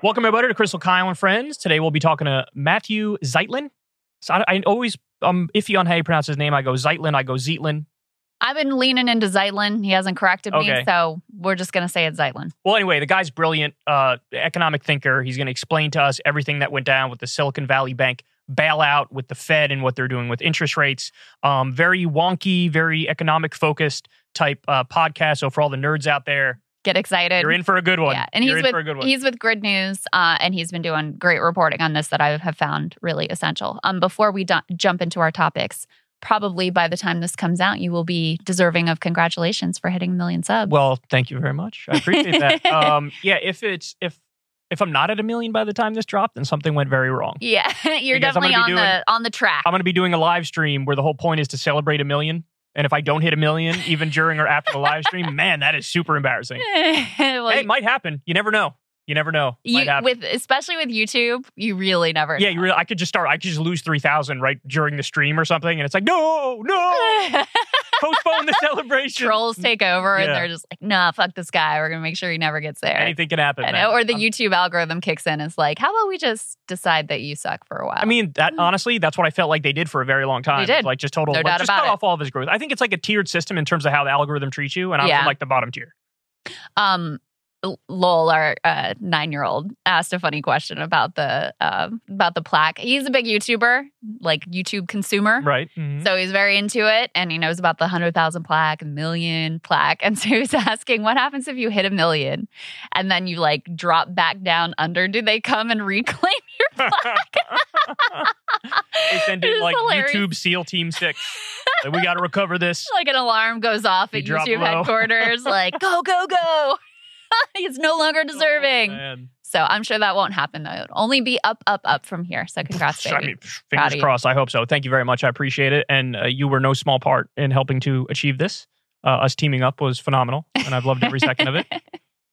Welcome everybody to Krystal Kyle and Friends. Today we'll be talking to Matthew Zeitlin. So I, I always I'm iffy on how you pronounce his name. I go Zeitlin, I go Zeitlin. I've been leaning into Zeitlin. He hasn't corrected me, Okay. so we're just gonna say it's Zeitlin. Well, anyway, the guy's brilliant, uh, economic thinker. He's going to explain to us everything that went down with the Silicon Valley Bank bailout, with the Fed, and what they're doing with interest rates. Um, very wonky, very economic focused type uh, podcast. So for all the nerds out there, Get excited. you're in for a good one. Yeah, and You're he's in for a with good one. he's with Grid News, uh, and he's been doing great reporting on this that I have found really essential. Um, before we du- jump into our topics, probably by the time this comes out, you will be deserving of congratulations for hitting a million subs. Well, thank you very much. I appreciate that. um, yeah, if it's if if I'm not at a million by the time this dropped, then something went very wrong. yeah, you're Because definitely on doing- the on the track. I'm going to be doing a live stream where the whole point is to celebrate a million. And if I don't hit a million, even during or after the live stream, man, that is super embarrassing. Well, Hey, it might happen. You never know. You never know. you, with especially with YouTube, you really never. yeah, know. you really. I could just start. I could just lose three thousand right during the stream or something, and it's like, no, no, postpone the celebration. Trolls take over, Yeah. and they're just like, "Nah, fuck this guy. We're gonna make sure he never gets there." Anything can happen. Or the YouTube algorithm kicks in. and It's like, how about we just decide that you suck for a while? I mean, that honestly, that's what I felt like they did for a very long time. They did. Like just total, No like, just cut it. off all of his growth. I think it's like a tiered system in terms of how the algorithm treats you, and I'm Yeah. like the bottom tier. um, Lowell, our uh, nine-year-old, asked a funny question about the um about the plaque. He's a big YouTuber, like YouTube consumer. Right. Mhm. So he's very into it and he knows about the 100,000 plaque, million plaque. And so he's asking, what happens if you hit a million and then you like drop back down under? Do they come and reclaim your plaque?" they send It in like hilarious. YouTube SEAL Team Six. Like, we got to recover this. like an alarm goes off You at YouTube low. headquarters, like, go, go, go. He's no longer deserving. Oh, so I'm sure that won't happen though. It'll only be up, up, up from here. So congrats, I baby. mean, fingers crossed. I hope so. Thank you very much. I appreciate it. And uh, you were no small part in helping to achieve this. Uh, us teaming up was phenomenal, and I've loved every second of it.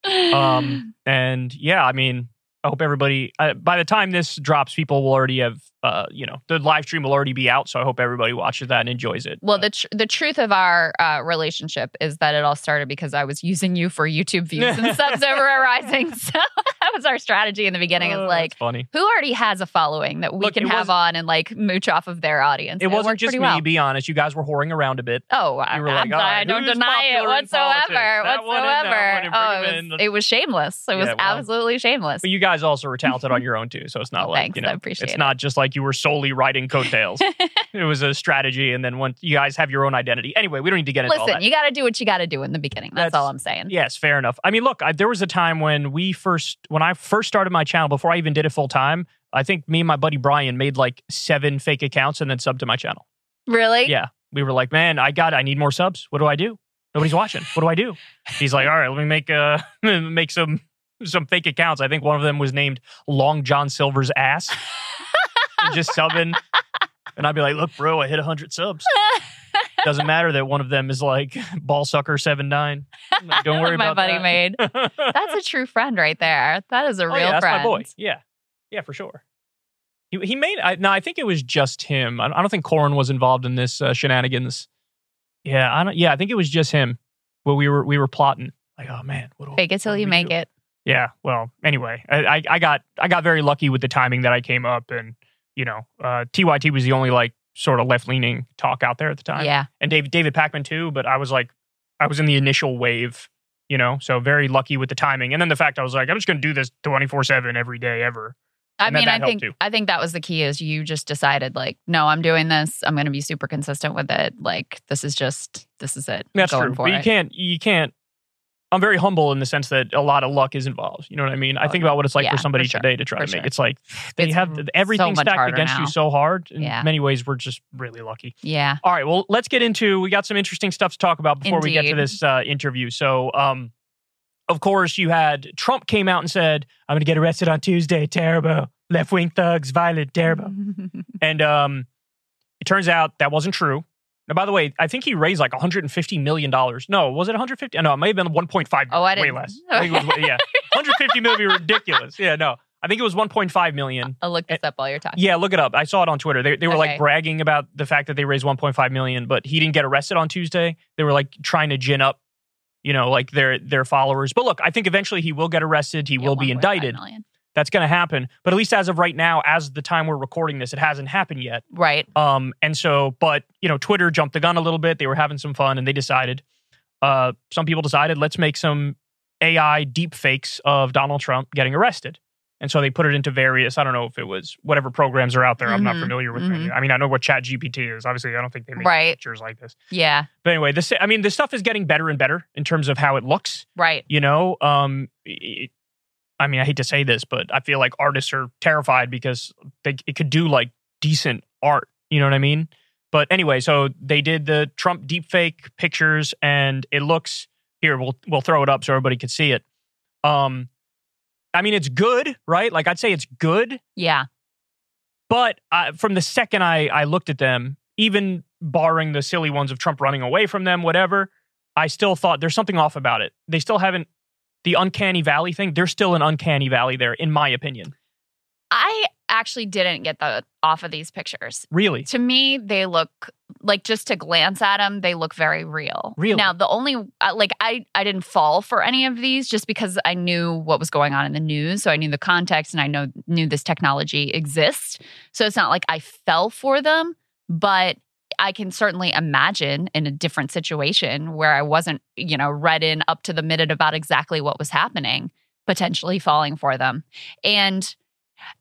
Um, and yeah, I mean, I hope everybody. Uh, by the time this drops, people will already have, uh, you know, the live stream will already be out. So I hope everybody watches that and enjoys it. Well, the tr- the truth of our uh, relationship is that it all started because I was using you for YouTube views and subs over at Rising. So that was our strategy in the beginning. Is like, funny. who already has a following that we Look, can have on and like mooch off of their audience? It And wasn't just me. well. Be honest, you guys were whoring around a bit. Oh, I, You were like, all I don't deny it whatsoever. politics? That one and that whatsoever. one, and bring oh, it was, it was shameless. It was well. absolutely shameless. But you guys also were talented on your own too, so it's not like Thanks, you know, I appreciate it's it. not just like you were solely riding coattails. it was a strategy, and then once you guys have your own identity. Anyway, we don't need to get into Listen, you got to do what you got to do in the beginning. That's, That's- all I'm saying. Yes, fair enough. I mean, look, I, there was a time when we first, when I first started my channel, before I even did it full time, I think me and my buddy Brian made like seven fake accounts and then subbed to my channel. Really? Yeah, we were like, man, I got, I need more subs. What do I do? Nobody's watching. What do I do? He's like, all right, let me make uh make some some fake accounts. I think one of them was named Long John Silver's ass. and just subbing, and I'd be like, look, bro, I hit hundred subs. Doesn't matter that one of them is like ball sucker seven nine. Don't worry My about buddy that. made. That's a true friend right there. That is a Oh, real yeah, that's friend. my boy. Yeah, yeah, for sure. He he made. I, no, I think it was just him. I, I don't think Corin was involved in this uh, shenanigans. Yeah, I don't. Yeah, I think it was just him. Where we were we were plotting. Like, oh man, what do, Fake it till you make do? it. Yeah. Well, anyway, I, I got I got very lucky with the timing that I came up, and you know, uh, TYT was the only like sort of left leaning talk out there at the time Yeah. and David David Pakman too. But I was like, I was in the initial wave, you know, so very lucky with the timing, and then the fact I was like, I'm just going to do this 24 seven every day ever. I And mean, that I think too. I think that was the key is you just decided like, no, I'm doing this. I'm going to be super consistent with it. Like this is just this is it. That's going true, but you it. can't you can't. I'm very humble in the sense that a lot of luck is involved. You know what I mean? I think about what it's like Yeah, for for somebody sure. today to try For to make. sure. It's like they It's have everything much stacked against you so hard. In Yeah. many ways, we're just really lucky. Yeah. All right, well, let's get into. We got some interesting stuff to talk about before we get to this uh, interview. So, um, of course, you had Trump came out and said, "I'm going to get arrested on Tuesday. Terrible left wing thugs, violent, terrible." and um, it turns out that wasn't true. Now, by the way, I think he raised like 150 million dollars. No, was it 150? No, it may have been 1.5. Oh, I didn't- Way less. I think it was, yeah, 150 million ridiculous. Yeah, no, I think it was 1.5 million. I'll look this up while you're talking. Yeah, look it up. I saw it on Twitter. They, they were Okay. like bragging about the fact that they raised 1.5 million, but he didn't get arrested on Tuesday. They were like trying to gin up, you know, like their their followers. But look, I think eventually he will get arrested. He Yeah, will be indicted. million. That's going to happen. But at least as of right now, as the time we're recording this, it hasn't happened yet. Right. Um, and so, but you know, Twitter jumped the gun a little bit. They were having some fun, and they decided. Uh, some people decided let's make some AI deep fakes of Donald Trump getting arrested. And so they put it into various, I don't know if it was whatever programs are out there. I'm not Mhm, familiar with mhm. any. I mean, I know what Chat GPT is. Obviously, I don't think they make Right. pictures like this. Yeah. But anyway, this I mean, this stuff is getting better and better in terms of how it looks. Right. You know, um, it- I mean, I hate to say this, but I feel like artists are terrified because they it could do like decent art. You know what I mean? But anyway, so they did the Trump deepfake pictures, and it looks here. We'll we'll throw it up so everybody can see it. Um, I mean, it's good, right? Like I'd say it's good, Yeah. but uh, from the second I, I looked at them, even barring the silly ones of Trump running away from them, whatever, I still thought there's something off about it. They still haven't, the uncanny valley thing, there's still an uncanny valley there, in my opinion. I actually didn't get the off of these pictures. Really. To me, they look like just to glance at them, they look very real. Really? Now, the only uh, like I I didn't fall for any of these just because I knew what was going on in the news, so I knew the context and I know knew this technology exists. So it's not like I fell for them, but I can certainly imagine in a different situation where I wasn't, you know, read in up to the minute about exactly what was happening, potentially falling for them. And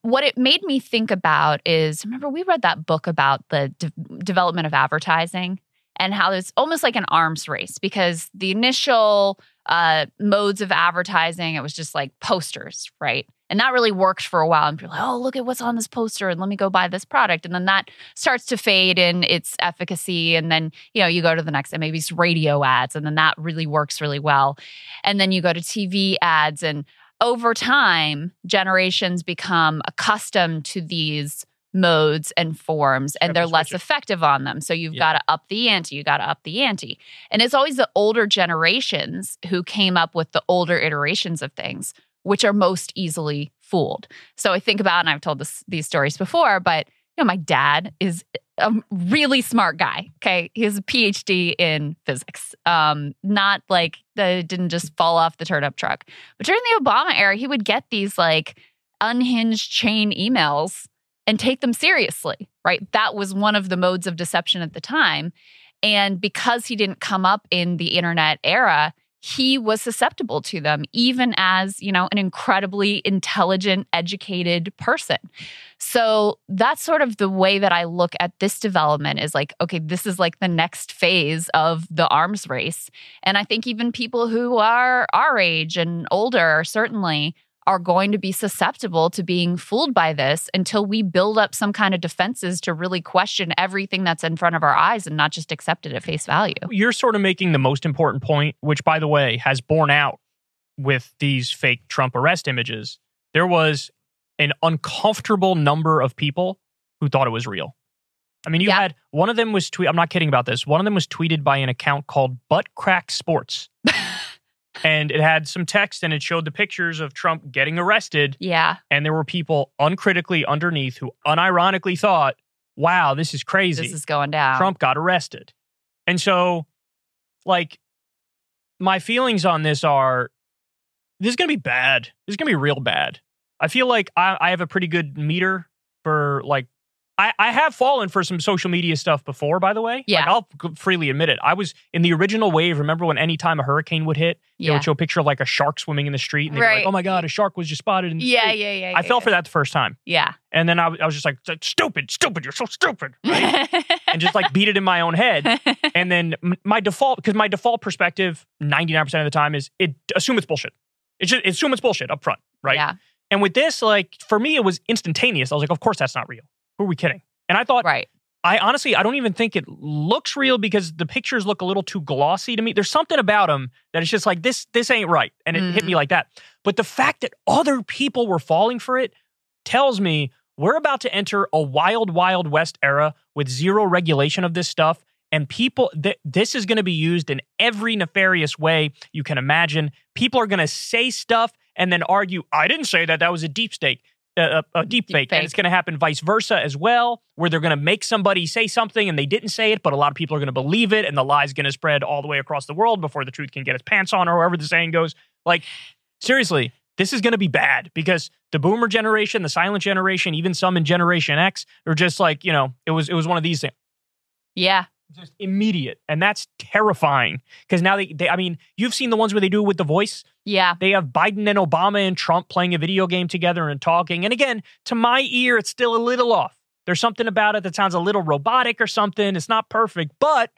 what it made me think about is remember we read that book about the de- development of advertising and how it's almost like an arms race because the initial uh, modes of advertising. It was just like posters right? And that really worked for a while. And people like oh look at what's on this poster and let me go buy this product. And then that starts to fade in its efficacy. And then you know you go to the next and maybe it's radio ads and then that really works really well. And then you go to tv ads and over time, generations become accustomed to these modes and forms and they're less effective on them. So you've Yeah. got to up the ante, you got to up the ante. And it's always the older generations who came up with the older iterations of things, which are most easily fooled. So I think about, and I've told this, these stories before, but you know, my dad is a really smart guy. Okay. He has a PhD in physics. Um, not like the didn't just fall off the turnip truck. But during the Obama era, he would get these like unhinged chain emails and take them seriously, right? That was one of the modes of deception at the time. And because he didn't come up in the internet era, he was susceptible to them, even as, you know, an incredibly intelligent, educated person. So that's sort of the way that I look at this development is like, okay, this is like the next phase of the arms race. And I think even people who are our age and older certainly are going to be susceptible to being fooled by this until we build up some kind of defenses to really question everything that's in front of our eyes and not just accept it at face value. You're sort of making the most important point, which, by the way, has borne out with these fake Trump arrest images. There was an uncomfortable number of people who thought it was real. I mean, you Yeah. had one of them was tweet. I'm not kidding about this. One of them was tweeted by an account called Butt Crack Sports, and it had some text and it showed the pictures of Trump getting arrested, Yeah, and there were people uncritically underneath who unironically thought, "Wow, this is crazy." this is going down. Trump got arrested. And so, like, my feelings on this are this is going to be bad. This is going to be real bad. I feel like I, I have a pretty good meter for, like, I, I have fallen for some social media stuff before, by the way. Like, Yeah. I'll freely admit it. I was in the original wave. Remember when anytime a hurricane would hit, yeah. they would show a picture of like a shark swimming in the street and they'd Right. like, oh my God, a shark was just spotted in the yeah, street. yeah, yeah, I yeah, fell for that the first time. Yeah. And then I, was- I was just like, stupid, stupid, you're so stupid. Right? and just like beat it in my own head. And then my default, because my default perspective, 99% of the time is it assume it's bullshit. It's just assume it's bullshit up front, right? Yeah. And with this, like for me, it was instantaneous. I was like, of course that's not real. Who are we kidding? And I thought, Right. I honestly, I don't even think it looks real because the pictures look a little too glossy to me. There's something about them that it's just like this, this ain't right, and it hit Mm-hmm. me like that. But the fact that other people were falling for it tells me we're about to enter a wild, wild west era with zero regulation of this stuff. And people, th- this is going to be used in every nefarious way you can imagine. People are going to say stuff and then argue, I didn't say that. That was a deep stake, a, a deep fake. And fake. it's going to happen vice versa as well, where they're going to make somebody say something and they didn't say it, but a lot of people are going to believe it. And the lie's going to spread all the way across the world before the truth can get its pants on, or however the saying goes. Like, seriously, this is going to be bad because the boomer generation, the silent generation, even some in Generation X are just like, you know, it was it was one of these things. Yeah. Just immediate. And that's terrifying because now they, they, I mean, you've seen the ones where they do it with the voice. Yeah. They have Biden and Obama and Trump playing a video game together and talking. And again, to my ear, it's still a little off. There's something about it that sounds a little robotic or something. It's not perfect. But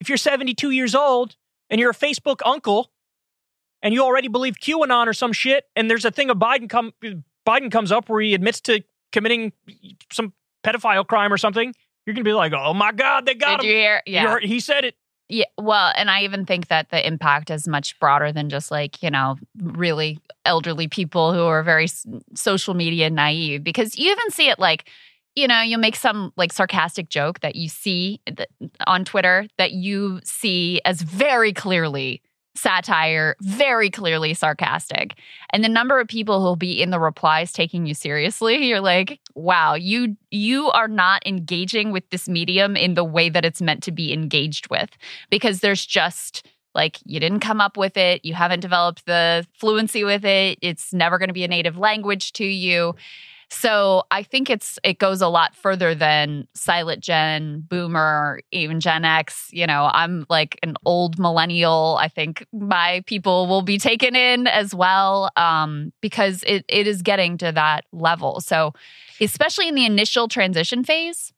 if you're 72 years old and you're a Facebook uncle and you already believe QAnon or some shit, and there's a thing of Biden come Biden comes up where he admits to committing some pedophile crime or something, you're gonna be like, oh my God, they got Did him. you hear? You Yeah. heard- he said it. Yeah, well, and I even think that the impact is much broader than just like, you know, really elderly people who are very social media naive because you even see it like, you know, you make some like sarcastic joke that you see th- on Twitter that you see as very clearly satire, very clearly sarcastic. And the number of people who'll be in the replies taking you seriously, you're like, wow, you you are not engaging with this medium in the way that it's meant to be engaged with because there's just like you didn't come up with it, you haven't developed the fluency with it, it's never going to be a native language to you. So I think it's it goes a lot further than silent gen, boomer, even Gen X. You know, I'm like an old millennial. I think my people will be taken in as well um, because it it is getting to that level. So especially in the initial transition phase,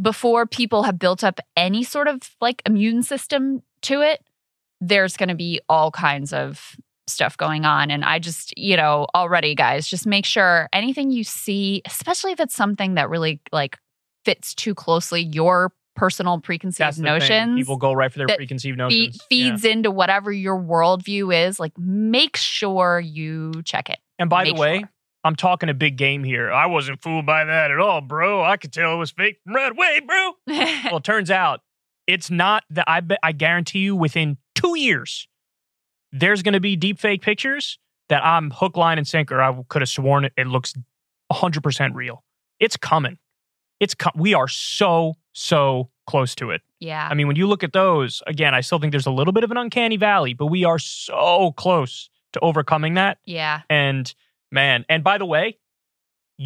before people have built up any sort of like immune system to it, there's going to be all kinds of stuff going on. And I just, you know, already, guys, just make sure anything you see, especially if it's something that really like fits too closely your personal preconceived the thing. notions. People go right for their preconceived fe- notions. Yeah. feeds into whatever your worldview is. Like, make sure you check it. And by Make the way, sure. I'm talking a big game here. I wasn't fooled by that at all, bro. I could tell it was fake from right away, bro. well, it turns out it's not that I bet I guarantee you within two years, there's going to be deep fake pictures that I'm hook, line, and sinker. I could have sworn it, it looks 100% real. It's coming. It's com- we are so so close to it. yeah. I mean, when you look at those again, I still think there's a little bit of an uncanny valley, but we are so close to overcoming that. yeah. And man, and by the way,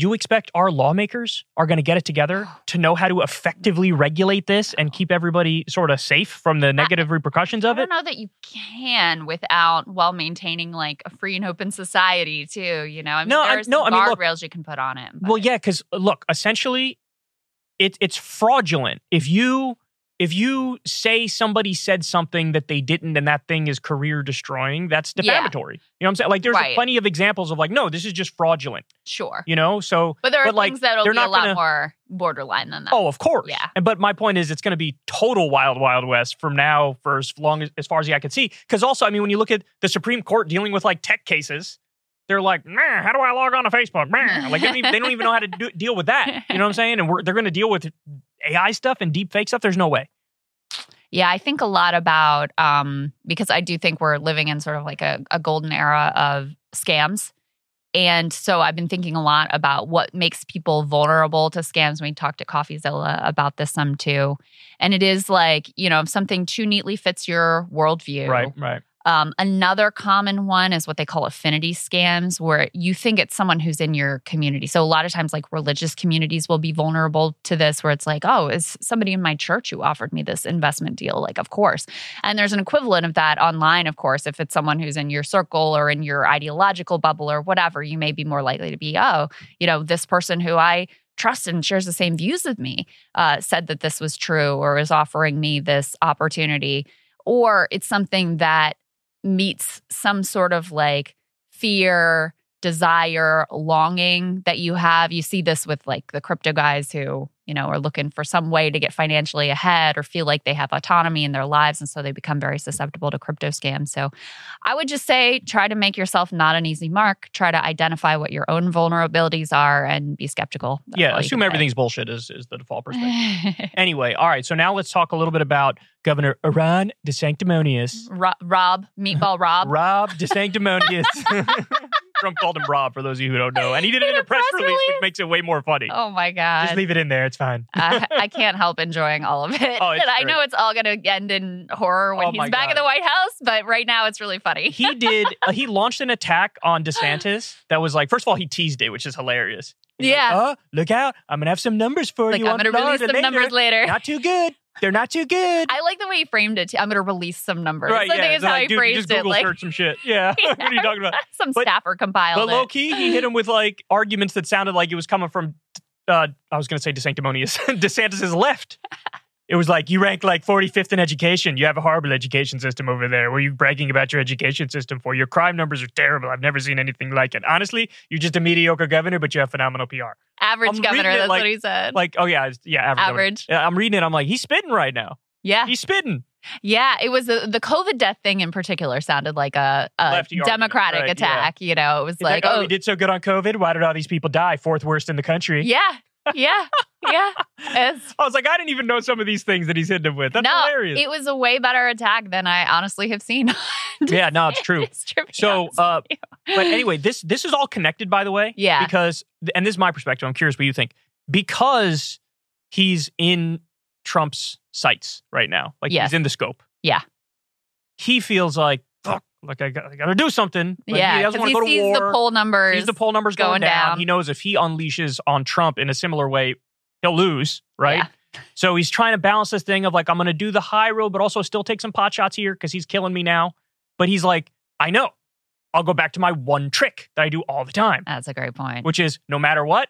you expect our lawmakers are going to get it together to know how to effectively regulate this and keep everybody sort of safe from the negative repercussions of it? I don't know that you can without while maintaining like a free and open society too. You know, I mean, No, I- there's no, some I mean, look- guardrails you can put on it. Well, yeah, because look, essentially, it, it's fraudulent. If you if you say somebody said something that they didn't and that thing is career destroying, that's Yeah. defamatory. You know what I'm saying? Like, there's Right. plenty of examples of like, no, this is just fraudulent. sure. You know, so But there are but, like, things that'll they're be a lot gonna- more borderline than that. Oh, of course. Yeah. And but my point is, it's going to be total wild, wild west from now for as long as, as far as I can see. Because also, I mean, when you look at the Supreme Court dealing with like tech cases, they're like, nah, how do I log on to Facebook? Nah. Like they don't, even, they don't even know how to do, deal with that. You know what I'm saying? And we're, they're going to deal with AI stuff and deep fake stuff. There's no way. Yeah, I think a lot about um, because I do think we're living in sort of like a, a golden era of scams. And so I've been thinking a lot about what makes people vulnerable to scams. We talked to CoffeeZilla about this some too. And it is like, you know, if something too neatly fits your worldview. Right. Right. Um, another common one is what they call affinity scams, where you think it's someone who's in your community. So a lot of times, like religious communities will be vulnerable to this, where it's like, oh, is somebody in my church who offered me this investment deal? Like, of course. And there's an equivalent of that online, of course. If it's someone who's in your circle or in your ideological bubble or whatever, you may be more likely to be, oh, you know, this person who I trust and shares the same views with me uh, said that this was true or is offering me this opportunity. Or it's something that meets some sort of like fear, desire, longing that you have. You see this with like the crypto guys who, you know, are looking for some way to get financially ahead or feel like they have autonomy in their lives. And so they become very susceptible to crypto scams. So I would just say try to make yourself not an easy mark. Try to identify what your own vulnerabilities are and be skeptical. That's Yeah. Assume everything's bullshit is, is the default perspective. anyway, all right. So now let's talk a little bit about Governor Ron DeSanctimonious. Ro- Rob, Meatball Rob. Rob DeSanctimonious. Trump called him Rob, for those of you who don't know. And he did it In in a press press release, which makes it way more funny. Oh my god. Just leave it in there. It's fine. I, I can't help enjoying all of it. Oh, and I know it's all going to end in horror when Oh he's back God. in the White House, but right now it's really funny. He did, uh, he launched an attack on DeSantis that was like, first of all, he teased it, which is hilarious. He's like, Yeah. oh, look out. I'm going to have some numbers for like, you. I'm going to release some numbers later. Not too good. They're not too good. I like the way he framed it. Too. I'm going to release some numbers. right, I yeah. think it's So, how like, he dude, phrased just it. Google Like search some shit. Yeah. what are you talking about? some But- staffer compiled But low it. key, he hit him with like arguments that sounded like it was coming from, uh, I was going to say DeSanctimonious, DeSantis's left. It was like, you rank like 45th in education. You have a horrible education system over there. Were you bragging about your education system for? Your crime numbers are terrible. I've never seen anything like it. Honestly, you're just a mediocre governor, but you have phenomenal PR. Average I'm governor. That's like- what he said. Like, oh yeah, yeah, average. Average. Yeah, I'm reading it. I'm like, he's spitting right now. Yeah. He's spitting. Yeah. It was the, the COVID death thing in particular sounded like a, a Democratic right, yeah. attack. You know, it was like, like, oh, oh, we did so good on COVID. Why did all these people die? Fourth worst in the country. yeah. Yeah. Yeah. I was like, I didn't even know some of these things that he's hitting him with. That's no, hilarious. it was a way better attack than I honestly have seen. yeah, no, it's true. It's true, So, uh, but anyway, this this is all connected, by the way. Yeah. Because, and this is my perspective. I'm curious what you think. Because he's in Trump's sights right now, like Yes. he's in the scope. Yeah. He feels like fuck, like I got, I got to do something. Like, yeah, he doesn't because want he to go to sees war. the poll numbers. sees the poll numbers going, going down. down. He knows if he unleashes on Trump in a similar way, he'll lose, right? Yeah. So he's trying to balance this thing of like, I'm going to do the high road, but also still take some pot shots here because he's killing me now. But he's like, I know. I'll go back to my one trick that I do all the time, That's a great point. which is no matter what,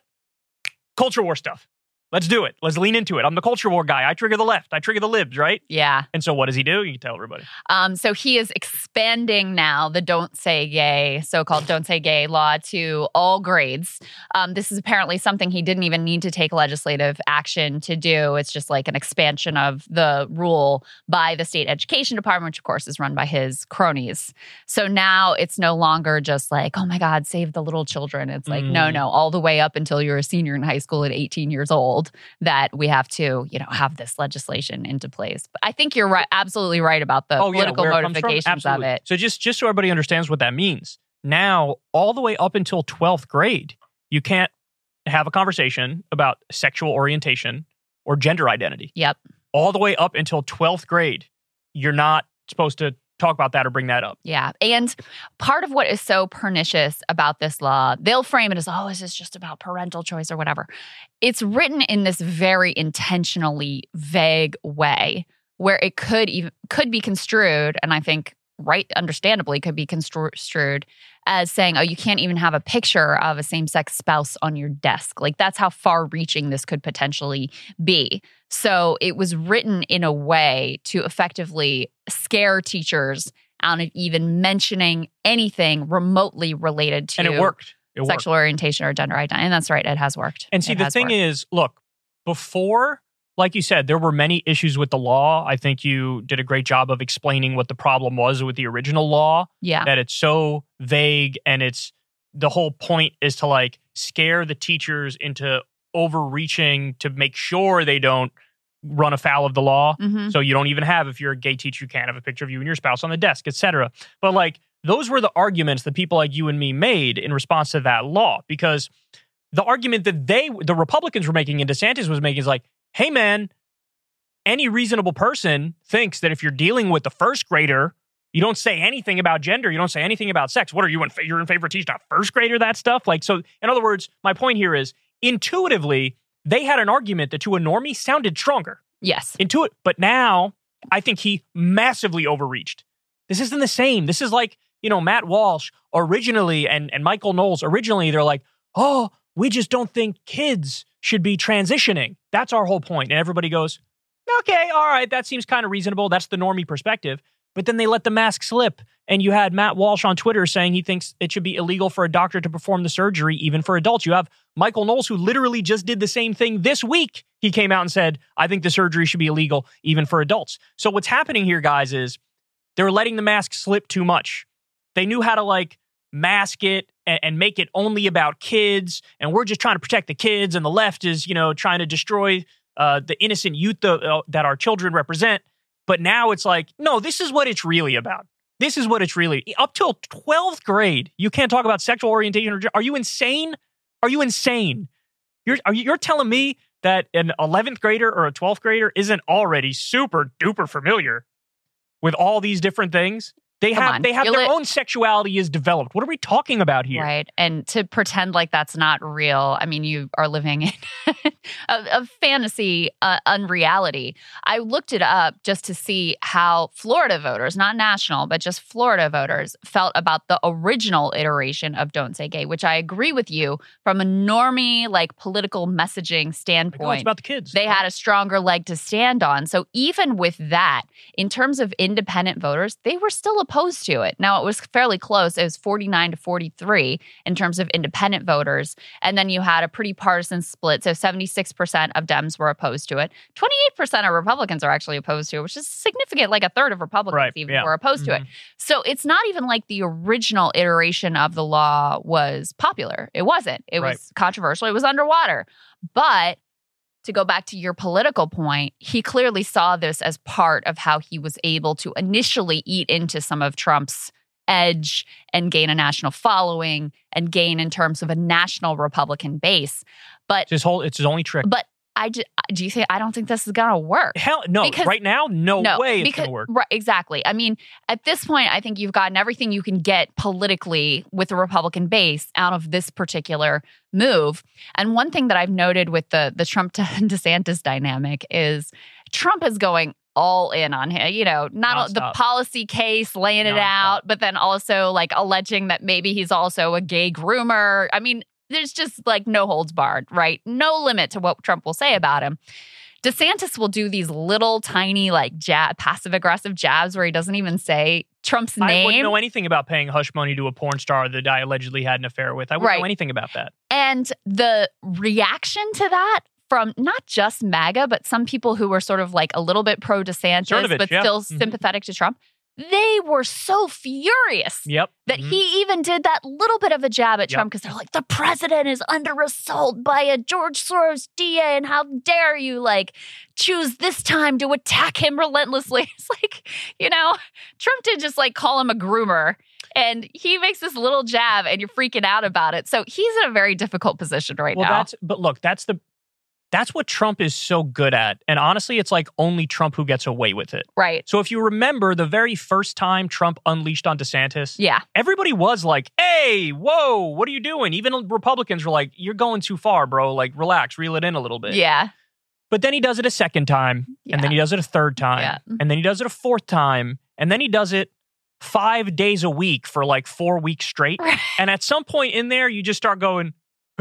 culture war stuff. Let's do it. Let's lean into it. I'm the culture war guy. I trigger the left. I trigger the libs, right? yeah. And so what does he do? You can tell everybody. Um, so he is expanding now the don't say gay, so called don't say gay law to all grades. Um, this is apparently something he didn't even need to take legislative action to do. It's just like an expansion of the rule by the state education department, which of course is run by his cronies. So now it's no longer just like, oh my God, save the little children. It's like, no, Mm. no, all the way up until you're a senior in high school at 18 years old that we have to, you know, have this legislation into place. But I think you're right, absolutely right about the oh, political where it from? notifications of it. So just just so everybody understands what that means. Now, all the way up until 12th grade, you can't have a conversation about sexual orientation or gender identity. Yep. All the way up until 12th grade, you're not supposed to talk about that or bring that up. Yeah. And part of what is so pernicious about this law, they'll frame it as, oh, is this just about parental choice or whatever? It's written in this very intentionally vague way where it could even could be construed, and I think right understandably could be construed as saying, oh, you can't even have a picture of a same-sex spouse on your desk. Like that's how far-reaching this could potentially be. So it was written in a way to effectively scare teachers out of even mentioning anything remotely related to And it worked. It worked. sexual orientation or gender identity. And that's right, it has worked. And see, It the thing worked. is, look, before, like you said, there were many issues with the law. I think you did a great job of explaining what the problem was with the original law. yeah, that it's so vague and it's the whole point is to like scare the teachers into overreaching to make sure they don't run afoul of the law. Mhm. So you don't even have if you're a gay teacher you can't have a picture of you and your spouse on the desk, etc. But like those were the arguments that people like you and me made in response to that law because the argument that they the Republicans were making and DeSantis was making is like, "Hey man, any reasonable person thinks that if you're dealing with the first grader, you don't say anything about gender, you don't say anything about sex. What are you in? fa- You're in favor of teaching a first grader that stuff? Like, so in other words, my point here is intuitively they had an argument that to a normie sounded stronger. yes. Intuit, but now I think he massively overreached. This isn't the same. This is like you know Matt Walsh originally and and Michael Knowles originally. They're like, oh, we just don't think kids should be transitioning. That's our whole point. And everybody goes, okay, all right, that seems kind of reasonable. That's the normie perspective. But then they let the mask slip. And you had Matt Walsh on Twitter saying he thinks it should be illegal for a doctor to perform the surgery, even for adults. You have Michael Knowles, who literally just did the same thing this week. He came out and said, I think the surgery should be illegal, even for adults. So what's happening here, guys, is they're letting the mask slip too much. They knew how to like mask it and, and make it only about kids. And we're just trying to protect the kids. And the left is, you know, trying to destroy uh, the innocent youth uh, that our children represent. But now it's like, no, this is what it's really about. This is what it's really up till 12th grade. You can't talk about sexual orientation or are you insane? Are you insane? You're are you, you're telling me that an 11th grader or a 12th grader isn't already super duper familiar with all these different things? They Come have on. they have You their li- own sexuality is developed. What are we talking about here? Right. And to pretend like that's not real, I mean, you are living in a, a fantasy, uh, unreality. I looked it up just to see how Florida voters, not national, but just Florida voters, felt about the original iteration of Don't Say Gay, which I agree with you from a normie, like political messaging Like, standpoint oh, it's about the kids. they had a stronger leg to stand on. So even with that, in terms of independent voters, they were still opposed to it. Now it was fairly close. It was 49 to 43 in terms of independent voters. And then you had a pretty partisan split. So 76% of Dems were opposed to it. 28% of Republicans are actually opposed to it, which is significant. Like a third of Republicans Right, even yeah. were opposed to it. Mhm. So it's not even like the original iteration of the law was popular. It wasn't. It Right. was controversial. It was underwater. But to go back to your political point, he clearly saw this as part of how he was able to initially eat into some of Trump's edge and gain a national following and gain in terms of a national Republican base. But It's his whole it's his only trick. but I ju- do you think I don't think this is gonna work. Hell no, Because- right now, no, way it's because, gonna work. Right, exactly. I mean, at this point, I think you've gotten everything you can get politically with the Republican base out of this particular move. And one thing that I've noted with the the Trump to DeSantis dynamic is Trump is going all in on him. You know, not all- the policy case, laying it out, but then also like alleging that maybe he's also a gay groomer. I mean, there's just like no holds barred, right? No limit to what Trump will say about him. DeSantis will do these little tiny like jab, passive aggressive jabs where he doesn't even say Trump's name. I wouldn't know anything about paying hush money to a porn star that I allegedly had an affair with. I wouldn't Right. know anything about that. And the reaction to that from not just MAGA, but some people who were sort of like a little bit pro DeSantis, but yeah. still Mhm. sympathetic to Trump, they were so furious Yep. that Mhm. he even did that little bit of a jab at Yep. Trump because they're like, the president is under assault by a George Soros DA, and how dare you like choose this time to attack him relentlessly? It's like, you know, Trump did just like call him a groomer. And he makes this little jab, and you're freaking out about it. So he's in a very difficult position right well, now. that's but look, that's the that's what Trump is so good at. And honestly, it's like only Trump who gets away with it. right. So if you remember the very first time Trump unleashed on DeSantis, Yeah. everybody was like, "Hey, whoa, what are you doing?" Even Republicans were like, "You're going too far, bro. Like, relax, reel it in a little bit." Yeah. But then he does it a second time, Yeah. and then he does it a third time, Yeah. and then he does it a fourth time, and then he does it five days a week for like four weeks straight. Right. And at some point in there, you just start going.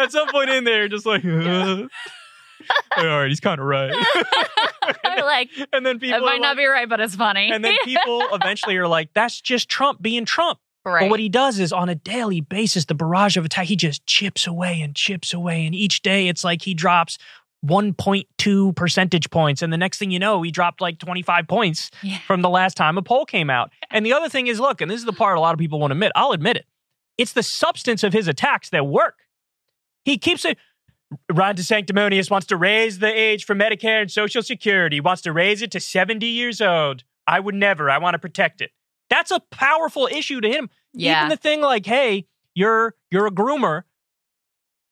at some point in there, just like, like, all right, he's kind of right. I'm like, and then people, it might not like- be right, but it's funny. and then people eventually are like, that's just Trump being Trump. right. But what he does is on a daily basis, the barrage of attack, he just chips away and chips away. And each day it's like he drops 1.2 percentage points. And the next thing you know, he dropped like 25 points Yeah. from the last time a poll came out. And the other thing is, look, and this is the part a lot of people won't admit, I'll admit it. It's the substance of his attacks that work. He keeps it. Ron DeSanctimonious wants to raise the age for Medicare and Social Security, wants to raise it to 70 years old. I would never. I want to protect it. That's a powerful issue to him. yeah. Even the thing like, hey, you're you're a groomer.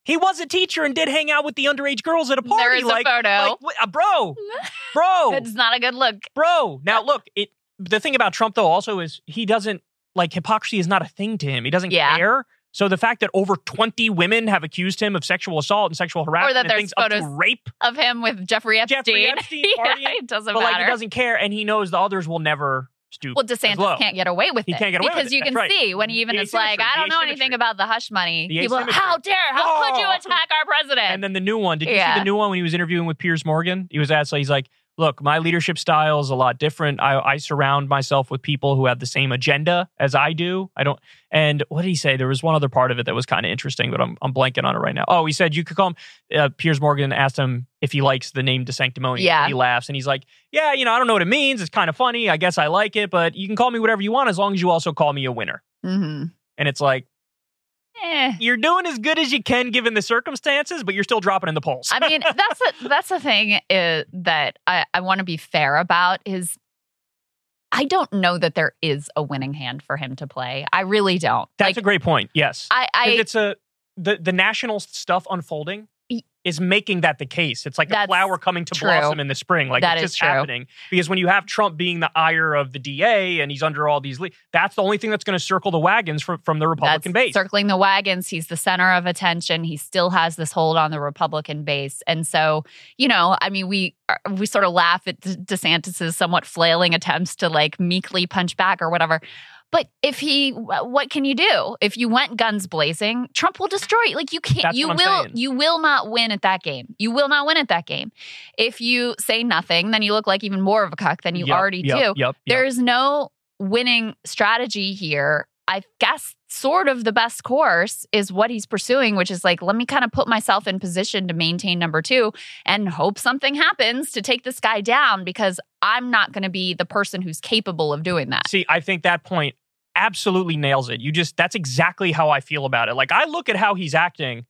He was a teacher and did hang out with the underage girls at a party. there is like, a photo. like, uh, bro, bro, it's not a good look. bro. Now look, it. The thing about Trump though also is he doesn't like hypocrisy is not a thing to him. He doesn't Yeah. care. So the fact that over 20 women have accused him of sexual assault and sexual harassment or that and there's things up to photos rape, Of him with Jeffrey Epstein. Jeffrey Epstein yeah, partying, it doesn't matter. but like he doesn't care, and he knows the others will never stoop. well, DeSantis can't get away with He it can't get away with because it. you can right. see when he even The is like, I don't know anything about the hush money. The People, asymmetry. how dare? How could you Oh. attack our president? And then the new one. Did you Yeah. see the new one when he was interviewing with Piers Morgan? He was asked, so he's like, look, my leadership style is a lot different. I, I surround myself with people who have the same agenda as I do. I don't. And what did he say? There was one other part of it that was kind of interesting, but I'm, I'm blanking on it right now. Oh, he said you could call him. Uh, Piers Morgan asked him if he likes the name DeSanctimonious. Yeah. He laughs and he's like, yeah, you know, I don't know what it means. It's kind of funny. I guess I like it, but you can call me whatever you want as long as you also call me a winner. hmm And it's like, Eh. you're doing as good as you can given the circumstances, but you're still dropping in the polls. I mean, that's a, that's the thing uh, that I, I want to be fair about is I don't know that there is a winning hand for him to play. I really don't. That's like, a great point. Yes. I, I it's a the the national stuff unfolding is making that the case. It's like a flower coming to true. blossom in the spring. Like That it's is just true. happening because when you have Trump being the ire of the DA and he's under all these, le- that's the only thing that's going to circle the wagons from from the Republican that's base. circling the wagons. He's the center of attention. He still has this hold on the Republican base, and so you know, I mean, we uh, we sort of laugh at DeSantis's somewhat flailing attempts to like meekly punch back or whatever. But if he, what can you do? If you went guns blazing, Trump will destroy you. Like you can't, That's you will, saying. you will not win at that game. You will not win at that game. If you say nothing, then you look like even more of a cuck than you Yep, already yep, do. Yep. There is no winning strategy here. I guess sort of the best course is what he's pursuing, which is like, let me kind of put myself in position to maintain number two and hope something happens to take this guy down because I'm not going to be the person who's capable of doing that. See, I think that point absolutely nails it. You just that's exactly how I feel about it. Like I look at how he's acting.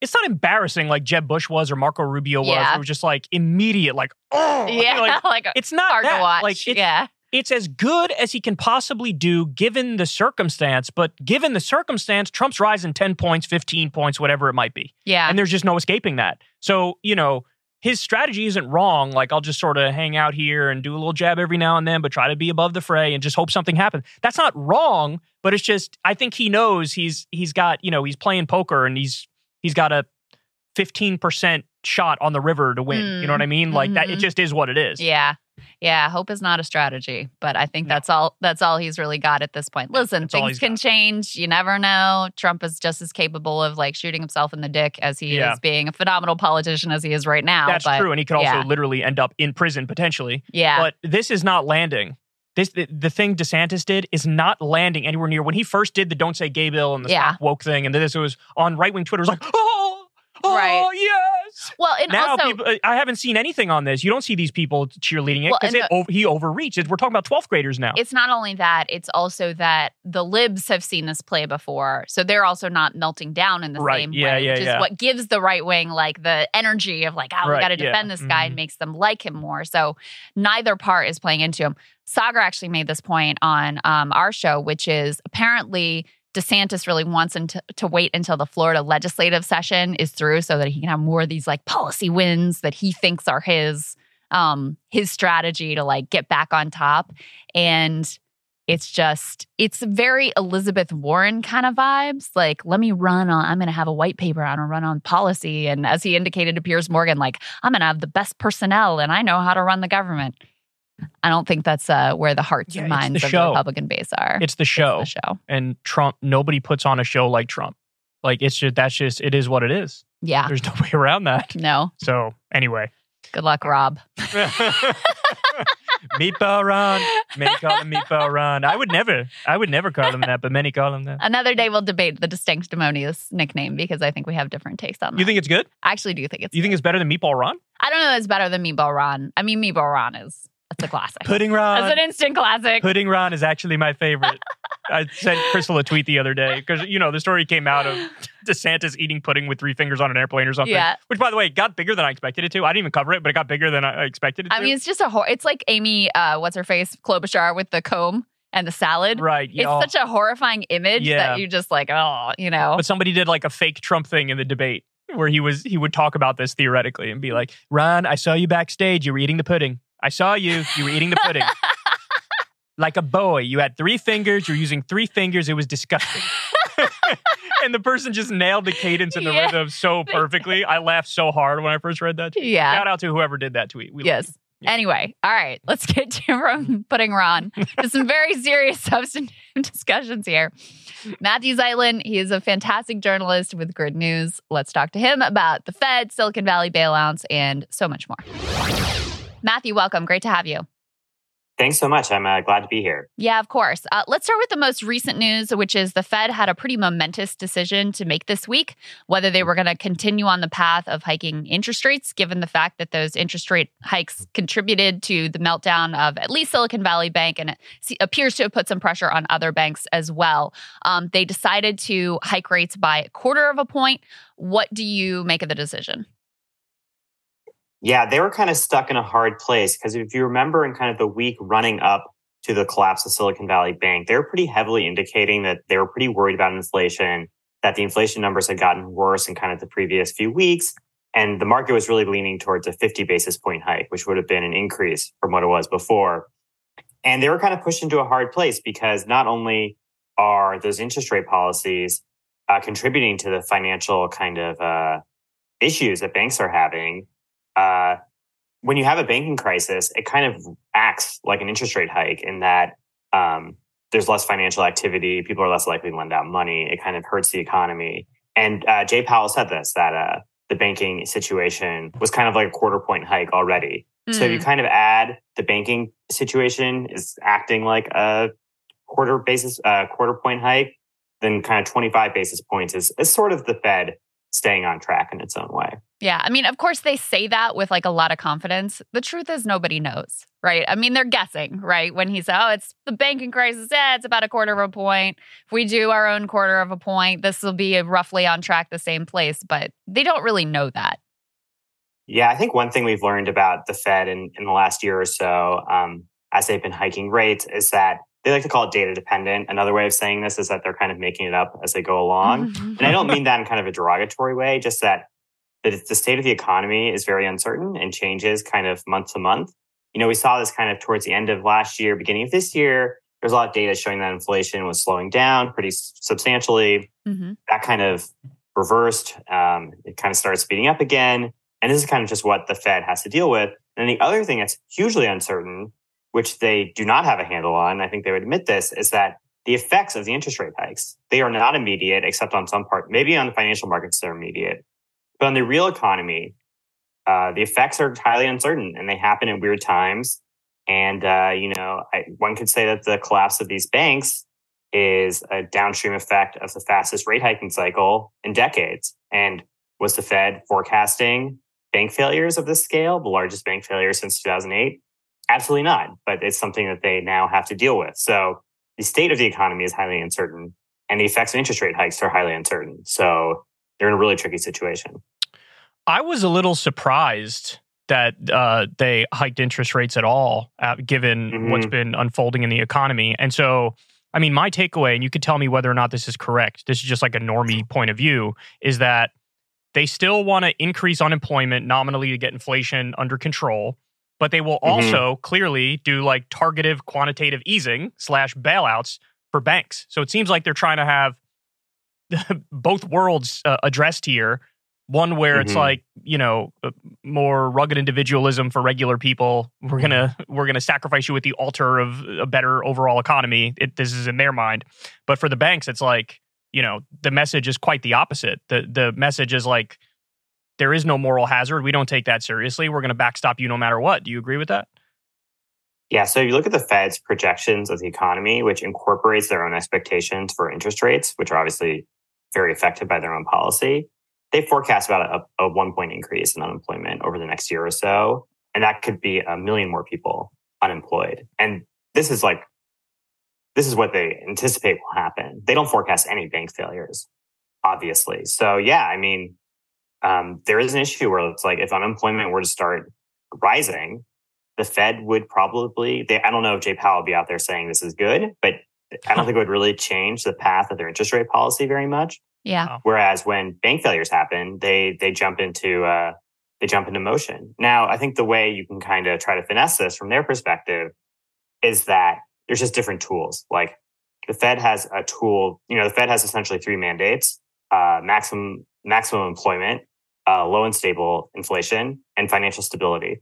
It's not embarrassing like Jeb Bush was or Marco Rubio was. Yeah. It was just like immediate, like oh, Yeah, like, like, it's not hard that. to watch. Like yeah. It's as good as he can possibly do given the circumstance. But given the circumstance, Trump's rising ten points, fifteen points, whatever it might be, Yeah. and there's just no escaping that. So you know. His strategy isn't wrong. Like, I'll just sort of hang out here and do a little jab every now and then, but try to be above the fray and just hope something happens. That's not wrong, but it's just I think he knows he's he's got, you know, he's playing poker and he's he's got a 15% shot on the river to win. You know what I mean? Like that it Mhm. just is what it is. Yeah. Yeah, hope is not a strategy, but I think No. that's all that's all he's really got at this point. Listen, That's things can got. change. You never know. Trump is just as capable of like shooting himself in the dick as he Yeah. is being a phenomenal politician as he is right now. That's but true and he could also yeah. literally end up in prison potentially. Yeah. But this is not landing. This the, the thing DeSantis did is not landing anywhere near when he first did the don't say gay bill and the Yeah. woke thing and this was on right-wing Twitter it was like, "Oh, oh, Right. yes." Well, and now also people, I haven't seen anything on this. You don't see these people cheerleading it because it he overreached. We're talking about 12th graders now. it's not only that, it's also that the libs have seen this play before. So they're also not melting down in the Right. same Yeah, way, yeah, which is what gives the right wing like the energy of like, oh, we Right, got to yeah. defend this guy Mhm. and makes them like him more. So neither part is playing into him. Saagar actually made this point on um, our show, which is apparently DeSantis really wants him to, to wait until the Florida legislative session is through so that he can have more of these like policy wins that he thinks are his um his strategy to like get back on top. And it's just it's very elizabeth warren kind of vibes. Like let me run on i'm gonna have a white paper on and run on policy. And as he indicated to piers morgan like i'm gonna have the best personnel and i know how to run the government i don't think that's uh where the hearts Yeah, and it's the minds of the republican base are it's the show. the show and Trump, nobody puts on a show like Trump. Like it's just that's just it is what it is. yeah There's no way around that. no So anyway, good luck rob Meatball Ron, many call him Meatball Ron. I would never, I would never call him that, but many call him that. another day we'll debate the DeSanctimonious nickname because i think we have different takes on that You think it's good? i actually do think it's You think it's better than Meatball Ron? I don't know that it's better than Meatball Ron. I mean, Meatball Ron is it's a classic. Pudding Ron. It's an instant classic. Pudding Ron is actually my favorite. I sent Krystal a tweet the other day because you know the story came out of DeSantis eating pudding with three fingers on an airplane or something. Yeah. Which, by the way, got bigger than I expected it to. I didn't even cover it, but it got bigger than I expected it to. I mean, it's just a hor- it's like Amy, uh, what's her face, Klobuchar with the comb and the salad. right? It's yeah. such a horrifying image Yeah. that you just like, oh, you know. But somebody did like a fake Trump thing in the debate where he was he would talk about this theoretically and be like, "Ron, I saw you backstage. You were eating the pudding. I saw you. You were eating the pudding." like a boy, you had three fingers. You're using three fingers. It was disgusting. and the person just nailed the cadence and the Yeah. rhythm so perfectly. I laughed so hard when I first read that. yeah. Shout out to whoever did that tweet. We Yes. Yeah. Anyway, all right, let's get to from Pudding Ron to some very serious substantive discussions here. Matthew Zeitlin, he is a fantastic journalist with Grid News. Let's talk to him about the Fed, Silicon Valley bailouts, and so much more. Matthew, welcome. Great to have you. Thanks so much. I'm uh, glad to be here. Yeah, of course. Uh, let's start with the most recent news, which is the Fed had a pretty momentous decision to make this week whether they were going to continue on the path of hiking interest rates, given the fact that those interest rate hikes contributed to the meltdown of at least Silicon Valley Bank and it appears to have put some pressure on other banks as well. Um, they decided to hike rates by a quarter of a point. What do you make of the decision? Yeah, they were kind of stuck in a hard place because if you remember in kind of the week running up to the collapse of Silicon Valley Bank, they were pretty heavily indicating that they were pretty worried about inflation, that the inflation numbers had gotten worse in kind of the previous few weeks. And the market was really leaning towards a 50 basis point hike, which would have been an increase from what it was before. And they were kind of pushed into a hard place because not only are those interest rate policies uh, contributing to the financial kind of uh, issues that banks are having, uh, when you have a banking crisis, it kind of acts like an interest rate hike in that um, there's less financial activity, people are less likely to lend out money. It kind of hurts the economy. And uh, Jay Powell said this that uh, the banking situation was kind of like a quarter point hike already. Mm. So if you hmm. kind of add the banking situation is acting like a quarter basis, uh, quarter point hike, then kind of 25 basis points is, is sort of the Fed staying on track in its own way. Yeah. I mean, of course, they say that with like a lot of confidence. The truth is, nobody knows, right? I mean, they're guessing, right? When he said, oh, it's the banking crisis, yeah, it's about a quarter of a point. If we do our own quarter of a point, this will be roughly on track the same place, but they don't really know that. Yeah. I think one thing we've learned about the Fed in, in the last year or so, um, as they've been hiking rates, is that they like to call it data dependent. Another way of saying this is that they're kind of making it up as they go along. Mm-hmm. and I don't mean that in kind of a derogatory way, just that the, the state of the economy is very uncertain and changes kind of month to month. You know, we saw this kind of towards the end of last year, beginning of this year. There's a lot of data showing that inflation was slowing down pretty substantially. Mm-hmm. That kind of reversed. Um, it kind of started speeding up again. And this is kind of just what the Fed has to deal with. And the other thing that's hugely uncertain which they do not have a handle on, I think they would admit this, is that the effects of the interest rate hikes, they are not immediate, except on some part, maybe on the financial markets, they're immediate. But on the real economy, uh, the effects are highly uncertain and they happen in weird times. And, uh, you know, I, one could say that the collapse of these banks is a downstream effect of the fastest rate hiking cycle in decades. And was the Fed forecasting bank failures of this scale, the largest bank failure since 2008? Absolutely not. But it's something that they now have to deal with. So the state of the economy is highly uncertain and the effects of interest rate hikes are highly uncertain. So they're in a really tricky situation. I was a little surprised that uh, they hiked interest rates at all, uh, given mm-hmm. what's been unfolding in the economy. And so, I mean, my takeaway, and you could tell me whether or not this is correct, this is just like a normie point of view, is that they still want to increase unemployment nominally to get inflation under control but they will mm-hmm. also mm-hmm. clearly do like targeted quantitative easing slash bailouts for banks. So it seems like they're trying to have both worlds uh, addressed here. One where mm-hmm. it's like you know uh, more rugged individualism for regular people. We're gonna we're gonna sacrifice you at the altar of a better overall economy. It, this is in their mind, but for the banks, it's like you know the message is quite the opposite. The the message is like there is no moral hazard. We don't take that seriously. We're going to backstop you no matter what. Do you agree with that? Yeah. So if you look at the Fed's projections of the economy, which incorporates their own expectations for interest rates, which are obviously very affected by their own policy, they forecast about a, a one point increase in unemployment over the next year or so. And that could be a million more people unemployed. And this is like, this is what they anticipate will happen. They don't forecast any bank failures, obviously. So yeah, I mean, um, there is an issue where it's like if unemployment were to start rising, the Fed would probably, they, I don't know if Jay Powell would be out there saying this is good, but I don't think it would really change the path of their interest rate policy very much. Yeah. Whereas when bank failures happen, they they jump into uh, they jump into motion. Now, I think the way you can kind of try to finesse this from their perspective is that there's just different tools. Like the Fed has a tool. You know, the Fed has essentially three mandates: uh, maximum maximum employment, uh, low and stable inflation and financial stability.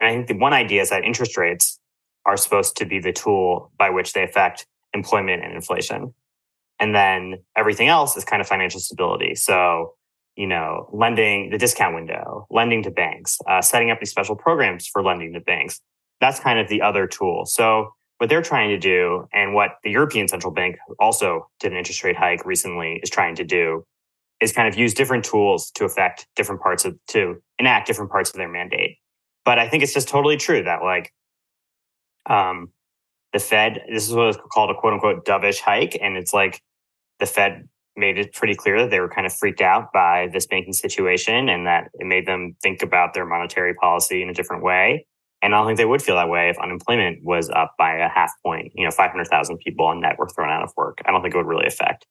And I think the one idea is that interest rates are supposed to be the tool by which they affect employment and inflation. And then everything else is kind of financial stability. So, you know, lending the discount window, lending to banks, uh, setting up these special programs for lending to banks. That's kind of the other tool. So, what they're trying to do, and what the European Central Bank also did an interest rate hike recently, is trying to do, is kind of use different tools to affect different parts of to enact different parts of their mandate. But I think it's just totally true that like um the Fed, this is what is called a quote unquote dovish hike. And it's like the Fed made it pretty clear that they were kind of freaked out by this banking situation and that it made them think about their monetary policy in a different way. And I don't think they would feel that way if unemployment was up by a half point. You know, 500,000 people on net were thrown out of work. I don't think it would really affect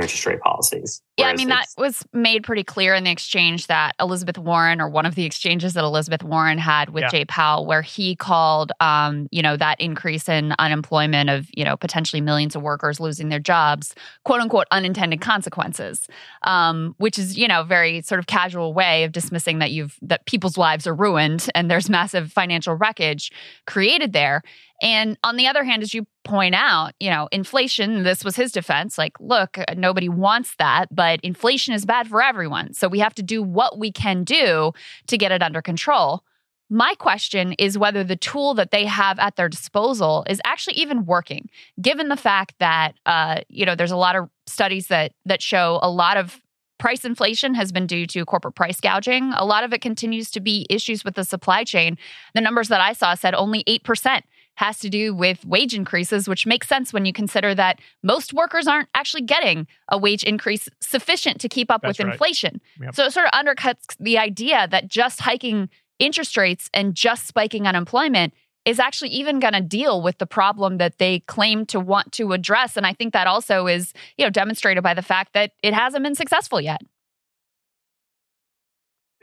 interest rate policies. Yeah, I mean, that was made pretty clear in the exchange that Elizabeth Warren, or one of the exchanges that Elizabeth Warren had with yeah. Jay Powell, where he called, um, you know, that increase in unemployment of, you know, potentially millions of workers losing their jobs, quote unquote, unintended consequences, um, which is, you know, very sort of casual way of dismissing that you've, that people's lives are ruined and there's massive financial wreckage created there. And on the other hand, as you point out, you know, inflation, this was his defense. Like, look, nobody wants that, but inflation is bad for everyone. So we have to do what we can do to get it under control. My question is whether the tool that they have at their disposal is actually even working, given the fact that uh, you know there's a lot of studies that that show a lot of price inflation has been due to corporate price gouging. A lot of it continues to be issues with the supply chain. The numbers that I saw said only eight percent has to do with wage increases, which makes sense when you consider that most workers aren't actually getting a wage increase sufficient to keep up That's with right. inflation. Yep. So it sort of undercuts the idea that just hiking interest rates and just spiking unemployment is actually even going to deal with the problem that they claim to want to address and i think that also is you know demonstrated by the fact that it hasn't been successful yet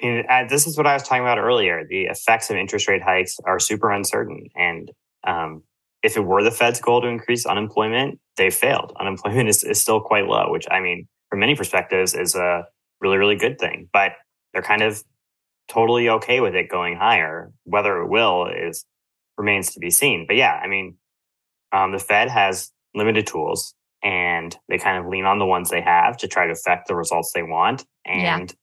I mean, uh, this is what I was talking about earlier. The effects of interest rate hikes are super uncertain, and um, if it were the Fed's goal to increase unemployment, they failed. Unemployment is, is still quite low, which I mean, from many perspectives, is a really, really good thing. But they're kind of totally okay with it going higher. Whether it will is remains to be seen. But yeah, I mean, um, the Fed has limited tools, and they kind of lean on the ones they have to try to affect the results they want. And yeah.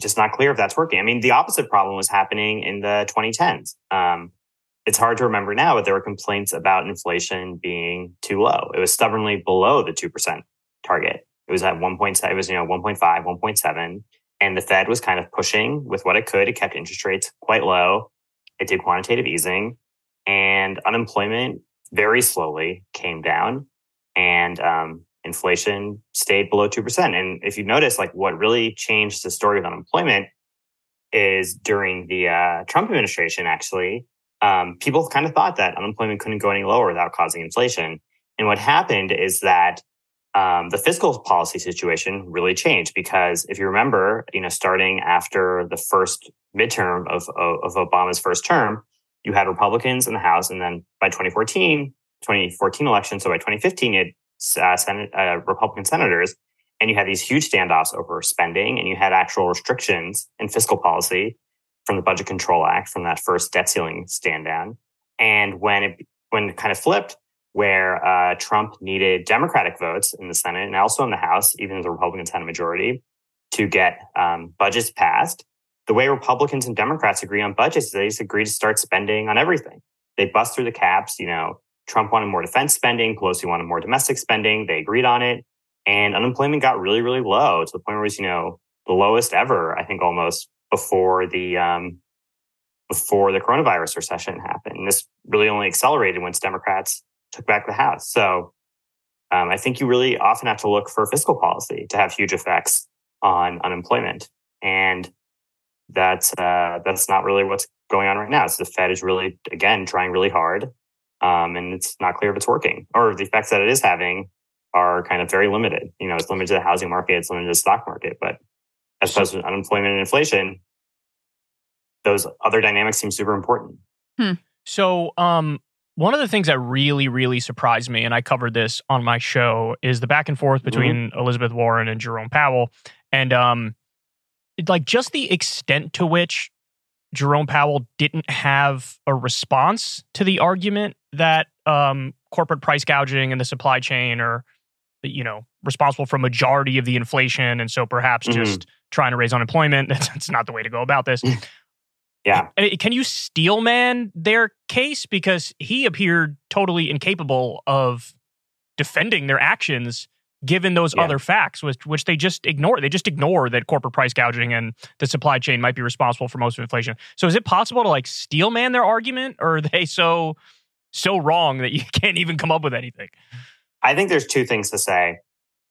just not clear if that's working. I mean, the opposite problem was happening in the 2010s. Um, it's hard to remember now, but there were complaints about inflation being too low. It was stubbornly below the 2% target. It was at 1.7, it was, you know, 1.5, 1.7. And the Fed was kind of pushing with what it could. It kept interest rates quite low. It did quantitative easing and unemployment very slowly came down and um, inflation stayed below 2%. And if you notice, like what really changed the story of unemployment is during the uh, Trump administration, actually, um, people kind of thought that unemployment couldn't go any lower without causing inflation. And what happened is that um, the fiscal policy situation really changed because if you remember, you know, starting after the first midterm of, of, Obama's first term, you had Republicans in the House, and then by 2014, 2014 election, so by 2015, you had uh, Senate, uh, Republican senators, and you had these huge standoffs over spending, and you had actual restrictions in fiscal policy from the Budget Control Act from that first debt ceiling stand down. And when it when it kind of flipped, where uh, Trump needed Democratic votes in the Senate and also in the House, even if the Republicans had a majority, to get um, budgets passed. The way Republicans and Democrats agree on budgets is they just agree to start spending on everything. They bust through the caps. You know, Trump wanted more defense spending, Pelosi wanted more domestic spending. They agreed on it, and unemployment got really, really low to the point where it was, you know, the lowest ever. I think almost before the um, before the coronavirus recession happened. And this really only accelerated once Democrats took back the House. So um, I think you really often have to look for fiscal policy to have huge effects on unemployment, and that's uh, that's not really what's going on right now. So the Fed is really again trying really hard, um, and it's not clear if it's working or the effects that it is having are kind of very limited. You know, it's limited to the housing market, it's limited to the stock market, but as opposed to unemployment and inflation, those other dynamics seem super important. Hmm. So, um, one of the things that really, really surprised me, and I covered this on my show, is the back and forth mm-hmm. between mm-hmm. Elizabeth Warren and Jerome Powell, and um, like just the extent to which Jerome Powell didn't have a response to the argument that um, corporate price gouging and the supply chain are, you know, responsible for a majority of the inflation, and so perhaps mm-hmm. just trying to raise unemployment. That's, not the way to go about this. Yeah. Can you steel man their case? Because he appeared totally incapable of defending their actions given those yeah. other facts, which, which they just ignore. They just ignore that corporate price gouging and the supply chain might be responsible for most of inflation. So is it possible to like steel man their argument or are they so so wrong that you can't even come up with anything? I think there's two things to say.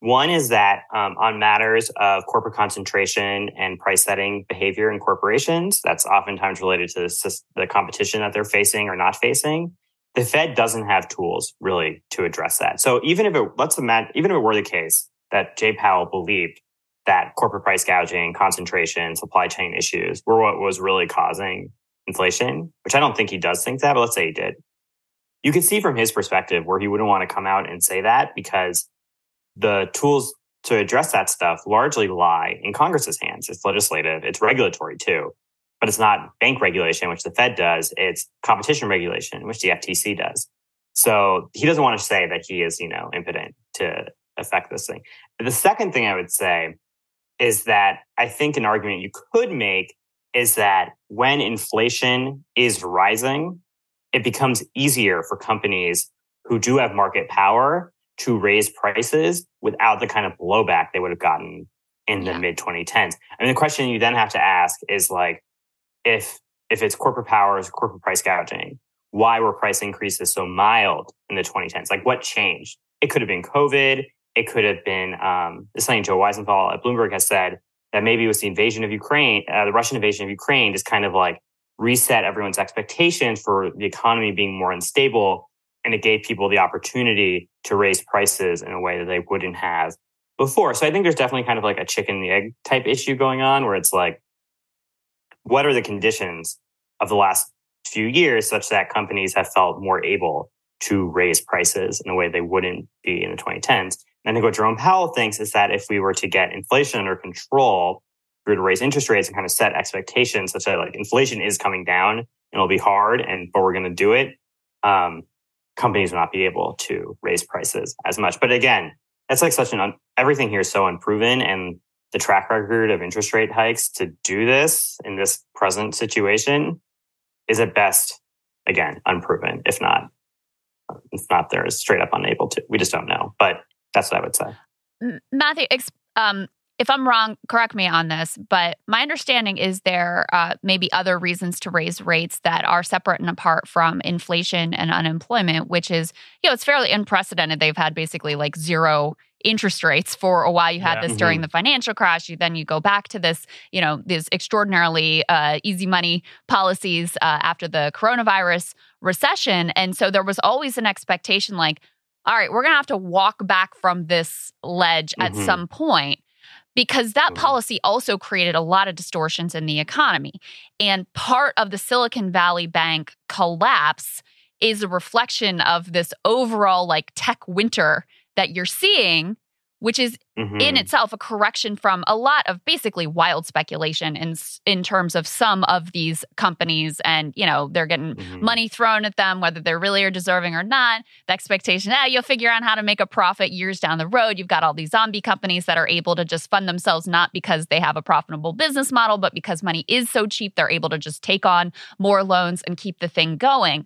One is that um, on matters of corporate concentration and price setting behavior in corporations, that's oftentimes related to the, the competition that they're facing or not facing. The Fed doesn't have tools really to address that. So even if it, let's imagine, even if it were the case that Jay Powell believed that corporate price gouging, concentration, supply chain issues were what was really causing inflation, which I don't think he does think that, but let's say he did. You can see from his perspective where he wouldn't want to come out and say that because the tools to address that stuff largely lie in Congress's hands. It's legislative, it's regulatory too, but it's not bank regulation, which the Fed does. It's competition regulation, which the FTC does. So he doesn't want to say that he is, you know, impotent to affect this thing. The second thing I would say is that I think an argument you could make is that when inflation is rising, it becomes easier for companies who do have market power to raise prices without the kind of blowback they would have gotten in the mid 2010s. I mean, the question you then have to ask is like, if if it's corporate powers, corporate price gouging, why were price increases so mild in the 2010s? Like, what changed? It could have been COVID. It could have been um, this thing Joe Weisenthal at Bloomberg has said that maybe it was the invasion of Ukraine, uh, the Russian invasion of Ukraine, just kind of like reset everyone's expectations for the economy being more unstable and it gave people the opportunity to raise prices in a way that they wouldn't have before. So I think there's definitely kind of like a chicken and the egg type issue going on where it's like, what are the conditions of the last few years such that companies have felt more able to raise prices in a way they wouldn't be in the 2010s? And I think what Jerome Powell thinks is that if we were to get inflation under control, we were to raise interest rates and kind of set expectations such that like inflation is coming down and it'll be hard and but we're going to do it. Um, companies will not be able to raise prices as much. But again, that's like such an un- everything here is so unproven and the track record of interest rate hikes to do this in this present situation is at best again unproven if not if not they're straight up unable to we just don't know but that's what i would say matthew um, if I'm wrong, correct me on this, but my understanding is there uh, may be other reasons to raise rates that are separate and apart from inflation and unemployment, which is, you know, it's fairly unprecedented. They've had basically like zero interest rates for a while. You had yeah. this mm-hmm. during the financial crash. You then you go back to this, you know, these extraordinarily uh, easy money policies uh, after the coronavirus recession, and so there was always an expectation like, all right, we're going to have to walk back from this ledge mm-hmm. at some point because that mm-hmm. policy also created a lot of distortions in the economy. And part of the Silicon Valley Bank collapse is a reflection of this overall like tech winter that you're seeing which is mm-hmm. in itself a correction from a lot of basically wild speculation in in terms of some of these companies and you know they're getting mm-hmm. money thrown at them whether they're really are deserving or not the expectation that ah, you'll figure out how to make a profit years down the road you've got all these zombie companies that are able to just fund themselves not because they have a profitable business model but because money is so cheap they're able to just take on more loans and keep the thing going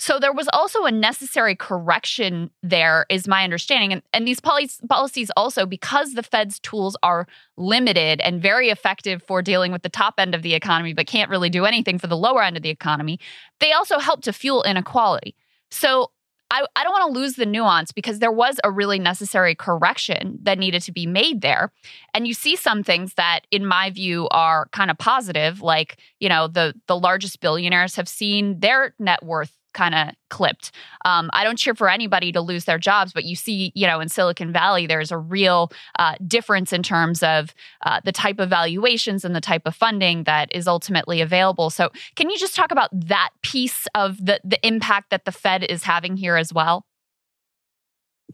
so there was also a necessary correction there, is my understanding. And, and these policies also, because the Fed's tools are limited and very effective for dealing with the top end of the economy, but can't really do anything for the lower end of the economy, they also help to fuel inequality. So I, I don't want to lose the nuance because there was a really necessary correction that needed to be made there. And you see some things that, in my view, are kind of positive, like, you know, the the largest billionaires have seen their net worth kind of clipped. Um, I don't cheer for anybody to lose their jobs, but you see, you know, in Silicon Valley, there's a real uh, difference in terms of uh, the type of valuations and the type of funding that is ultimately available. So, can you just talk about that piece of the the impact that the Fed is having here as well?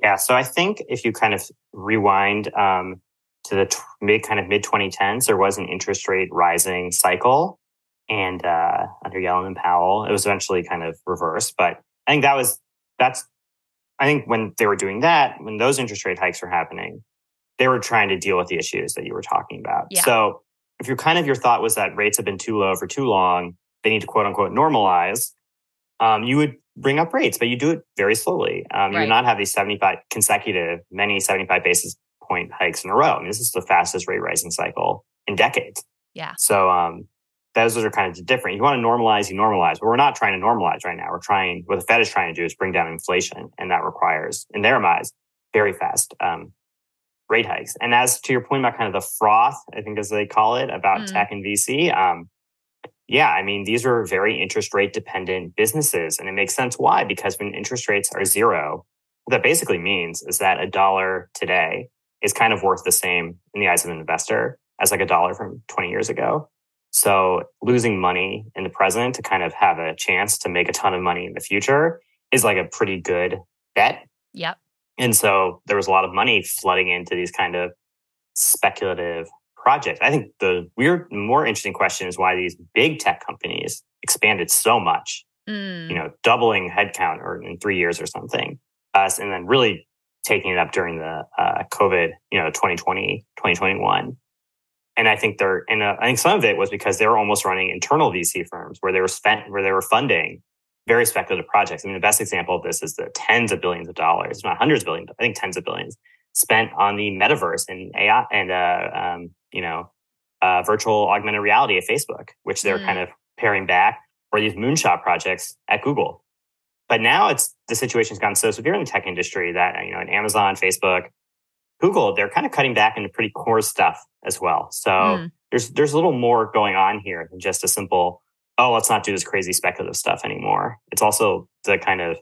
Yeah, so I think if you kind of rewind um, to the t- mid kind of mid 2010s, there was an interest rate rising cycle and uh, under Yellen and Powell, it was eventually kind of reversed. But I think that was that's I think when they were doing that, when those interest rate hikes were happening, they were trying to deal with the issues that you were talking about. Yeah. So if your kind of your thought was that rates have been too low for too long, they need to quote unquote normalize. Um, you would bring up rates, but you do it very slowly. Um, right. You do not have these 75 consecutive, many 75 basis point hikes in a row. I mean, this is the fastest rate rising cycle in decades. Yeah. So um, those are kind of different. You want to normalize, you normalize, but we're not trying to normalize right now. We're trying, what the Fed is trying to do is bring down inflation. And that requires, in their minds, very fast um, rate hikes. And as to your point about kind of the froth, I think as they call it, about Mm. tech and VC, um, yeah, I mean, these are very interest rate dependent businesses. And it makes sense why, because when interest rates are zero, what that basically means is that a dollar today is kind of worth the same in the eyes of an investor as like a dollar from 20 years ago. So losing money in the present to kind of have a chance to make a ton of money in the future is like a pretty good bet. Yep. And so there was a lot of money flooding into these kind of speculative projects. I think the weird, more interesting question is why these big tech companies expanded so much, Mm. you know, doubling headcount or in three years or something, uh, and then really taking it up during the uh, COVID, you know, 2020, 2021. And I think they're, and uh, I think some of it was because they were almost running internal VC firms where they were spent, where they were funding very speculative projects. I mean, the best example of this is the tens of billions of dollars, not hundreds of billions, I think tens of billions spent on the metaverse and AI and, uh, um, you know, uh, virtual augmented reality at Facebook, which they're Mm. kind of paring back or these moonshot projects at Google. But now it's the situation's gotten so severe in the tech industry that, you know, in Amazon, Facebook, Google, they're kind of cutting back into pretty core stuff as well. So Mm. there's there's a little more going on here than just a simple, oh, let's not do this crazy speculative stuff anymore. It's also the kind of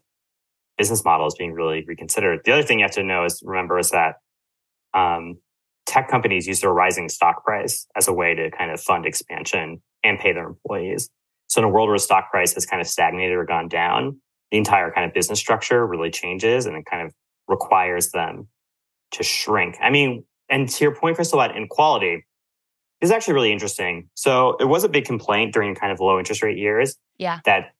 business model is being really reconsidered. The other thing you have to know is remember is that um, tech companies use their rising stock price as a way to kind of fund expansion and pay their employees. So in a world where stock price has kind of stagnated or gone down, the entire kind of business structure really changes and it kind of requires them to shrink. I mean, and to your point, Krystal, about inequality, is actually really interesting. So it was a big complaint during kind of low interest rate years Yeah. that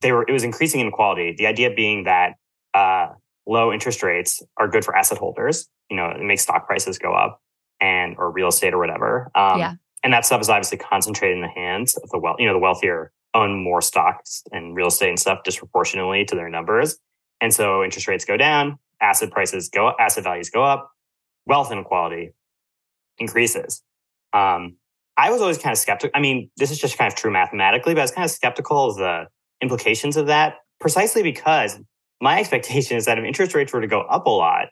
they were it was increasing inequality. The idea being that uh, low interest rates are good for asset holders. You know, it makes stock prices go up and or real estate or whatever. Um, Yeah. And that stuff is obviously concentrated in the hands of the well, you know, the wealthier own more stocks and real estate and stuff disproportionately to their numbers. And so interest rates go down, asset prices go up, asset values go up, wealth inequality increases. Um, I was always kind of skeptical. I mean, this is just kind of true mathematically, but I was kind of skeptical of the implications of that precisely because my expectation is that if interest rates were to go up a lot,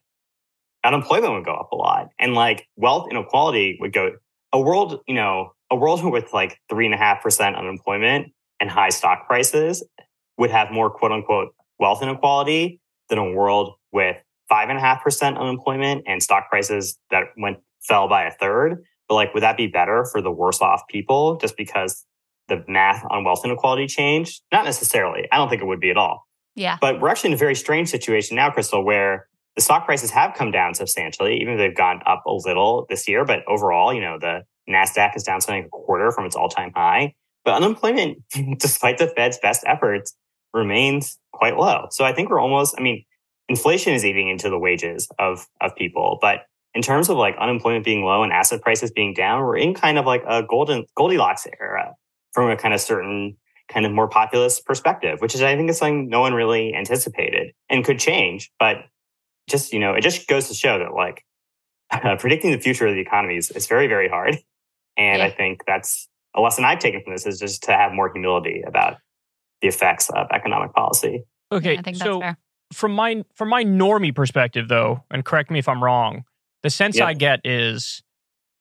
unemployment would go up a lot and like wealth inequality would go a world, you know, a world with like three and a half percent unemployment and high stock prices would have more quote unquote wealth inequality than a world with five and a half percent unemployment and stock prices that went fell by a third. But like, would that be better for the worse off people just because the math on wealth inequality changed? Not necessarily. I don't think it would be at all. Yeah. But we're actually in a very strange situation now, Krystal, where the stock prices have come down substantially, even though they've gone up a little this year. But overall, you know, the NASDAQ is down something like a quarter from its all time high. But unemployment, despite the Fed's best efforts, remains quite low. So I think we're almost, I mean, inflation is eating into the wages of, of people. But in terms of like unemployment being low and asset prices being down, we're in kind of like a golden Goldilocks era from a kind of certain kind of more populist perspective, which is I think is something no one really anticipated and could change. But just you know, it just goes to show that like uh, predicting the future of the economy is, is very very hard. And Yeah. I think that's a lesson I've taken from this is just to have more humility about the effects of economic policy. Okay, I think that's so fair. From my from my normie perspective though, and correct me if I'm wrong, the sense Yeah. I get is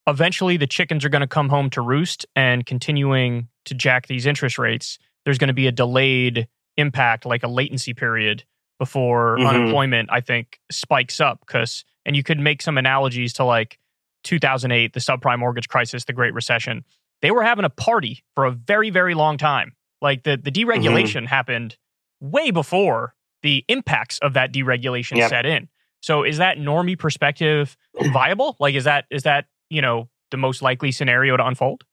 eventually the chickens are going to come home to roost and continuing to jack these interest rates, there's going to be a delayed impact like a latency period before Mhm. unemployment I think spikes up cuz and you could make some analogies to like 2008, the subprime mortgage crisis, the Great Recession. They were having a party for a very very long time. Like the the deregulation happened way before the impacts of that deregulation Yep. set in. So is that normie perspective viable? Like is that is that, you know, the most likely scenario to unfold?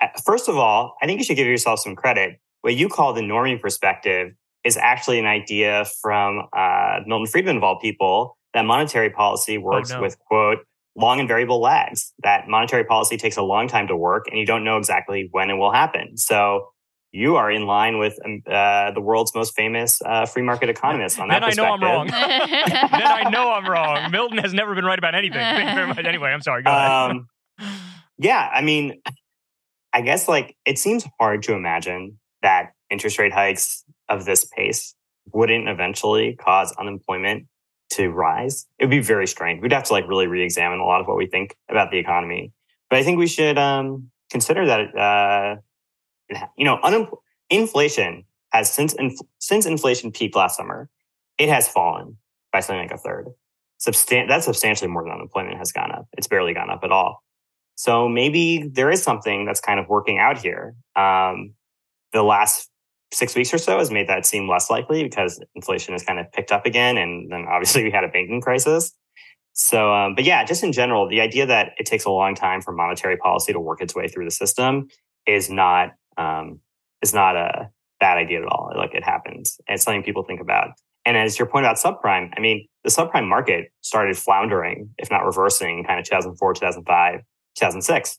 Uh, First of all, I think you should give yourself some credit. What you call the normie perspective is actually an idea from uh, Milton Friedman of all people that monetary policy works no. with quote long and variable lags. That monetary policy takes a long time to work, and you don't know exactly when it will happen. So you are in line with um, uh, the world's most famous uh, free market economist on that Then I know I'm wrong. then I know I'm wrong. Milton has never been right about anything. Thank you very much. Anyway, I'm sorry. Go ahead. Um, yeah, I mean, I guess like it seems hard to imagine that interest rate hikes of this pace wouldn't eventually cause unemployment to rise. It would be very strange. We'd have to like really re-examine a lot of what we think about the economy. But I think we should um, consider that uh, you know inflation has since since inflation peaked last summer, it has fallen by something like a third. Substan- that's substantially more than unemployment has gone up. It's barely gone up at all. So maybe there is something that's kind of working out here. Um, the last six weeks or so has made that seem less likely because inflation has kind of picked up again. And then obviously we had a banking crisis. So, um, but yeah, just in general, the idea that it takes a long time for monetary policy to work its way through the system is not um, is not a bad idea at all. Like it happens. And it's something people think about. And as your point about subprime, I mean, the subprime market started floundering, if not reversing, kind of 2004, 2005, 2006.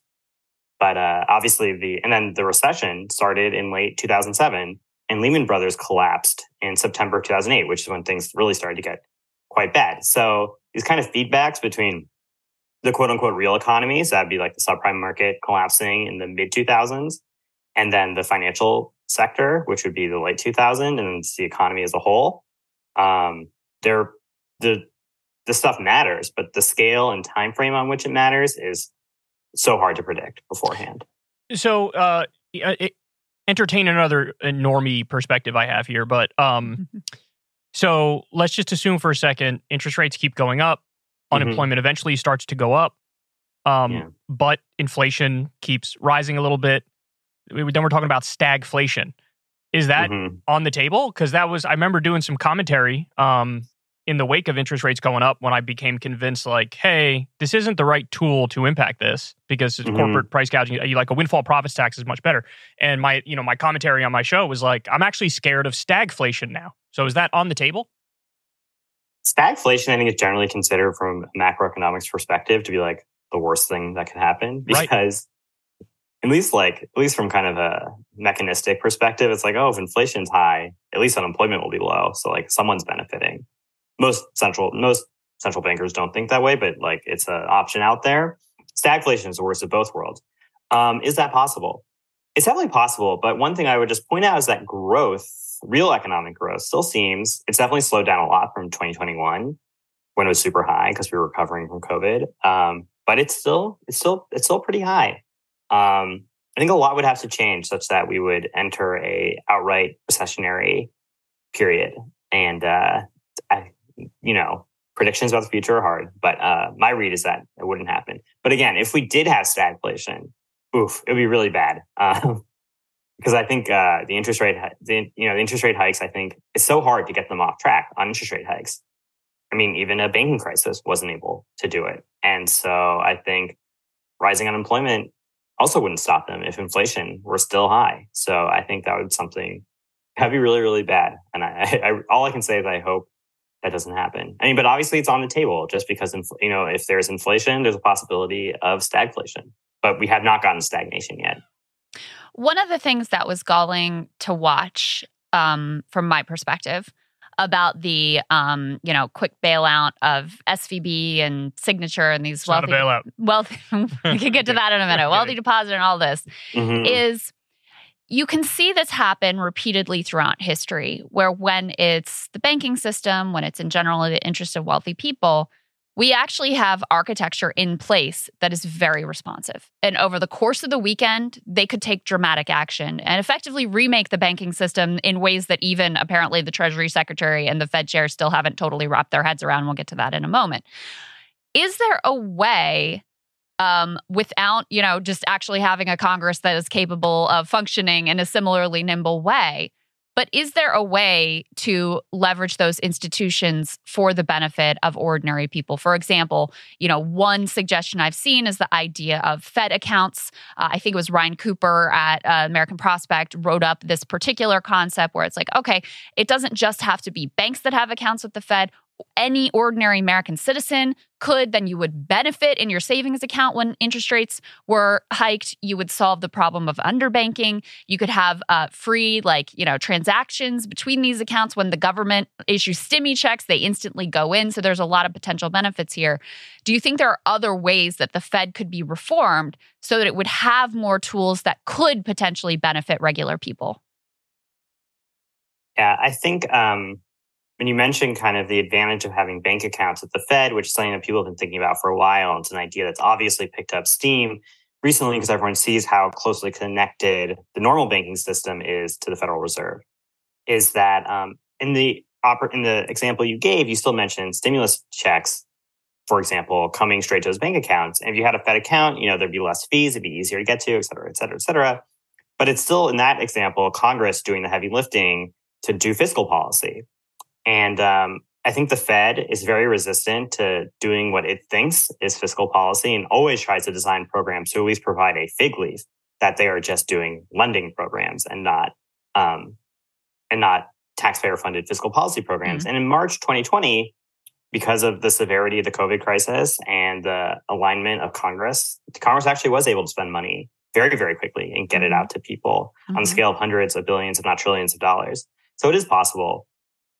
But uh, obviously, the and then the recession started in late 2007, and Lehman Brothers collapsed in September 2008, which is when things really started to get quite bad. So these kind of feedbacks between the quote unquote real economies, that'd be like the subprime market collapsing in the mid 2000s, and then the financial sector, which would be the late 2000s, and the economy as a whole. Um, they're the the stuff matters, but the scale and time frame on which it matters is so hard to predict beforehand. So, uh, it, entertain another normie perspective I have here, but um, so let's just assume for a second interest rates keep going up, mm-hmm. unemployment eventually starts to go up, um, yeah. but inflation keeps rising a little bit. Then we're talking about stagflation. Is that mm-hmm. on the table? Because that was I remember doing some commentary um, in the wake of interest rates going up when I became convinced, like, hey, this isn't the right tool to impact this because mm-hmm. corporate price gouging, you like a windfall profits tax is much better. And my, you know, my commentary on my show was like, I'm actually scared of stagflation now. So is that on the table? Stagflation, I think, is generally considered from a macroeconomics perspective to be like the worst thing that can happen because. At least, like at least from kind of a mechanistic perspective, it's like, oh, if inflation's high, at least unemployment will be low. So like someone's benefiting most central most central bankers don't think that way, but like it's an option out there. Stagflation is the worst of both worlds. Um, is that possible? It's definitely possible, but one thing I would just point out is that growth, real economic growth, still seems it's definitely slowed down a lot from 2021 when it was super high because we were recovering from COVID. Um, but it's still it's still it's still pretty high. Um, I think a lot would have to change such that we would enter a outright recessionary period, and uh, I, you know, predictions about the future are hard, but uh, my read is that it wouldn't happen. But again, if we did have stagflation, oof, it would be really bad. Because I think uh, the interest rate, the, you know, the interest rate hikes, I think it's so hard to get them off track on interest rate hikes. I mean, even a banking crisis wasn't able to do it. And so I think rising unemployment also wouldn't stop them if inflation were still high. So I think that would something that'd be really, really bad. And I, I all I can say is I hope that doesn't happen. I mean, but obviously it's on the table just because, you know, if there's inflation, there's a possibility of stagflation, but we have not gotten stagnation yet. One of the things that was galling to watch um, from my perspective about the um, you know quick bailout of SVB and Signature and these it's wealthy wealthy we can get to that in a minute. Wealthy deposit and all this mm-hmm. is you can see this happen repeatedly throughout history, where when it's the banking system, when it's in general the interest of wealthy people, we actually have architecture in place that is very responsive. And over the course of the weekend, they could take dramatic action and effectively remake the banking system in ways that even apparently the Treasury Secretary and the Fed chair still haven't totally wrapped their heads around. We'll get to that in a moment. Is there a way um, without, you know, just actually having a Congress that is capable of functioning in a similarly nimble way. But is there a way to leverage those institutions for the benefit of ordinary people? For example, you know, one suggestion I've seen is the idea of Fed accounts. Uh, I think it was Ryan Cooper at uh, American Prospect wrote up this particular concept where it's like, okay, it doesn't just have to be banks that have accounts with the Fed any ordinary American citizen could, then you would benefit in your savings account when interest rates were hiked. You would solve the problem of underbanking. You could have uh, free, like, you know, transactions between these accounts when the government issues stimmy checks, they instantly go in. So there's a lot of potential benefits here. Do you think there are other ways that the Fed could be reformed so that it would have more tools that could potentially benefit regular people? Yeah, I think um, when you mentioned kind of the advantage of having bank accounts at the Fed, which is something that people have been thinking about for a while, it's an idea that's obviously picked up steam recently because everyone sees how closely connected the normal banking system is to the Federal Reserve. Is that um, in the oper- in the example you gave, you still mentioned stimulus checks, for example, coming straight to those bank accounts. And if you had a Fed account, you know there'd be less fees, it'd be easier to get to, et cetera, et cetera, et cetera. But it's still in that example, Congress doing the heavy lifting to do fiscal policy. And um, I think the Fed is very resistant to doing what it thinks is fiscal policy and always tries to design programs to at least provide a fig leaf that they are just doing lending programs and not um, and not taxpayer funded fiscal policy programs. Mm-hmm. And in March 2020, because of the severity of the COVID crisis and the alignment of Congress, Congress actually was able to spend money very, very quickly and get it mm-hmm. out to people mm-hmm. on the scale of hundreds of billions, if not trillions of dollars. So it is possible.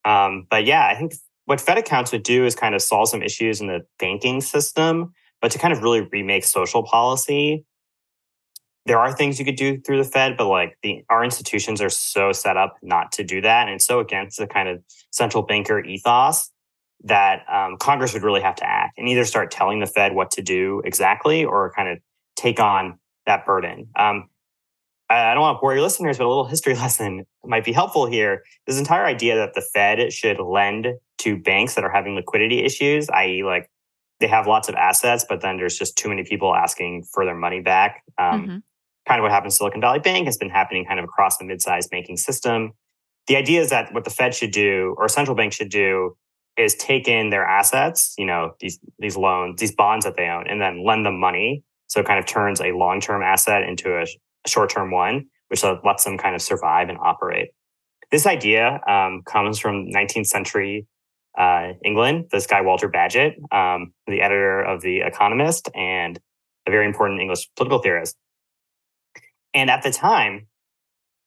Um, but yeah, I think what Fed accounts would do is kind of solve some issues in the banking system, but to kind of really remake social policy, there are things you could do through the Fed, but like the our institutions are so set up not to do that, and so against the kind of central banker ethos that um, Congress would really have to act and either start telling the Fed what to do exactly, or kind of take on that burden. Um, I don't want to bore your listeners, but a little history lesson might be helpful here. This entire idea that the Fed should lend to banks that are having liquidity issues, i.e., like they have lots of assets, but then there's just too many people asking for their money back. Um, mm-hmm. Kind of what happened to Silicon Valley Bank has been happening kind of across the mid-sized banking system. The idea is that what the Fed should do or central bank should do is take in their assets, you know, these these loans, these bonds that they own, and then lend them money. So it kind of turns a long-term asset into a short-term one, which lets them kind of survive and operate. This idea um, comes from 19th century uh, England. This guy Walter Bagehot, um, the editor of The Economist and a very important English political theorist. And at the time,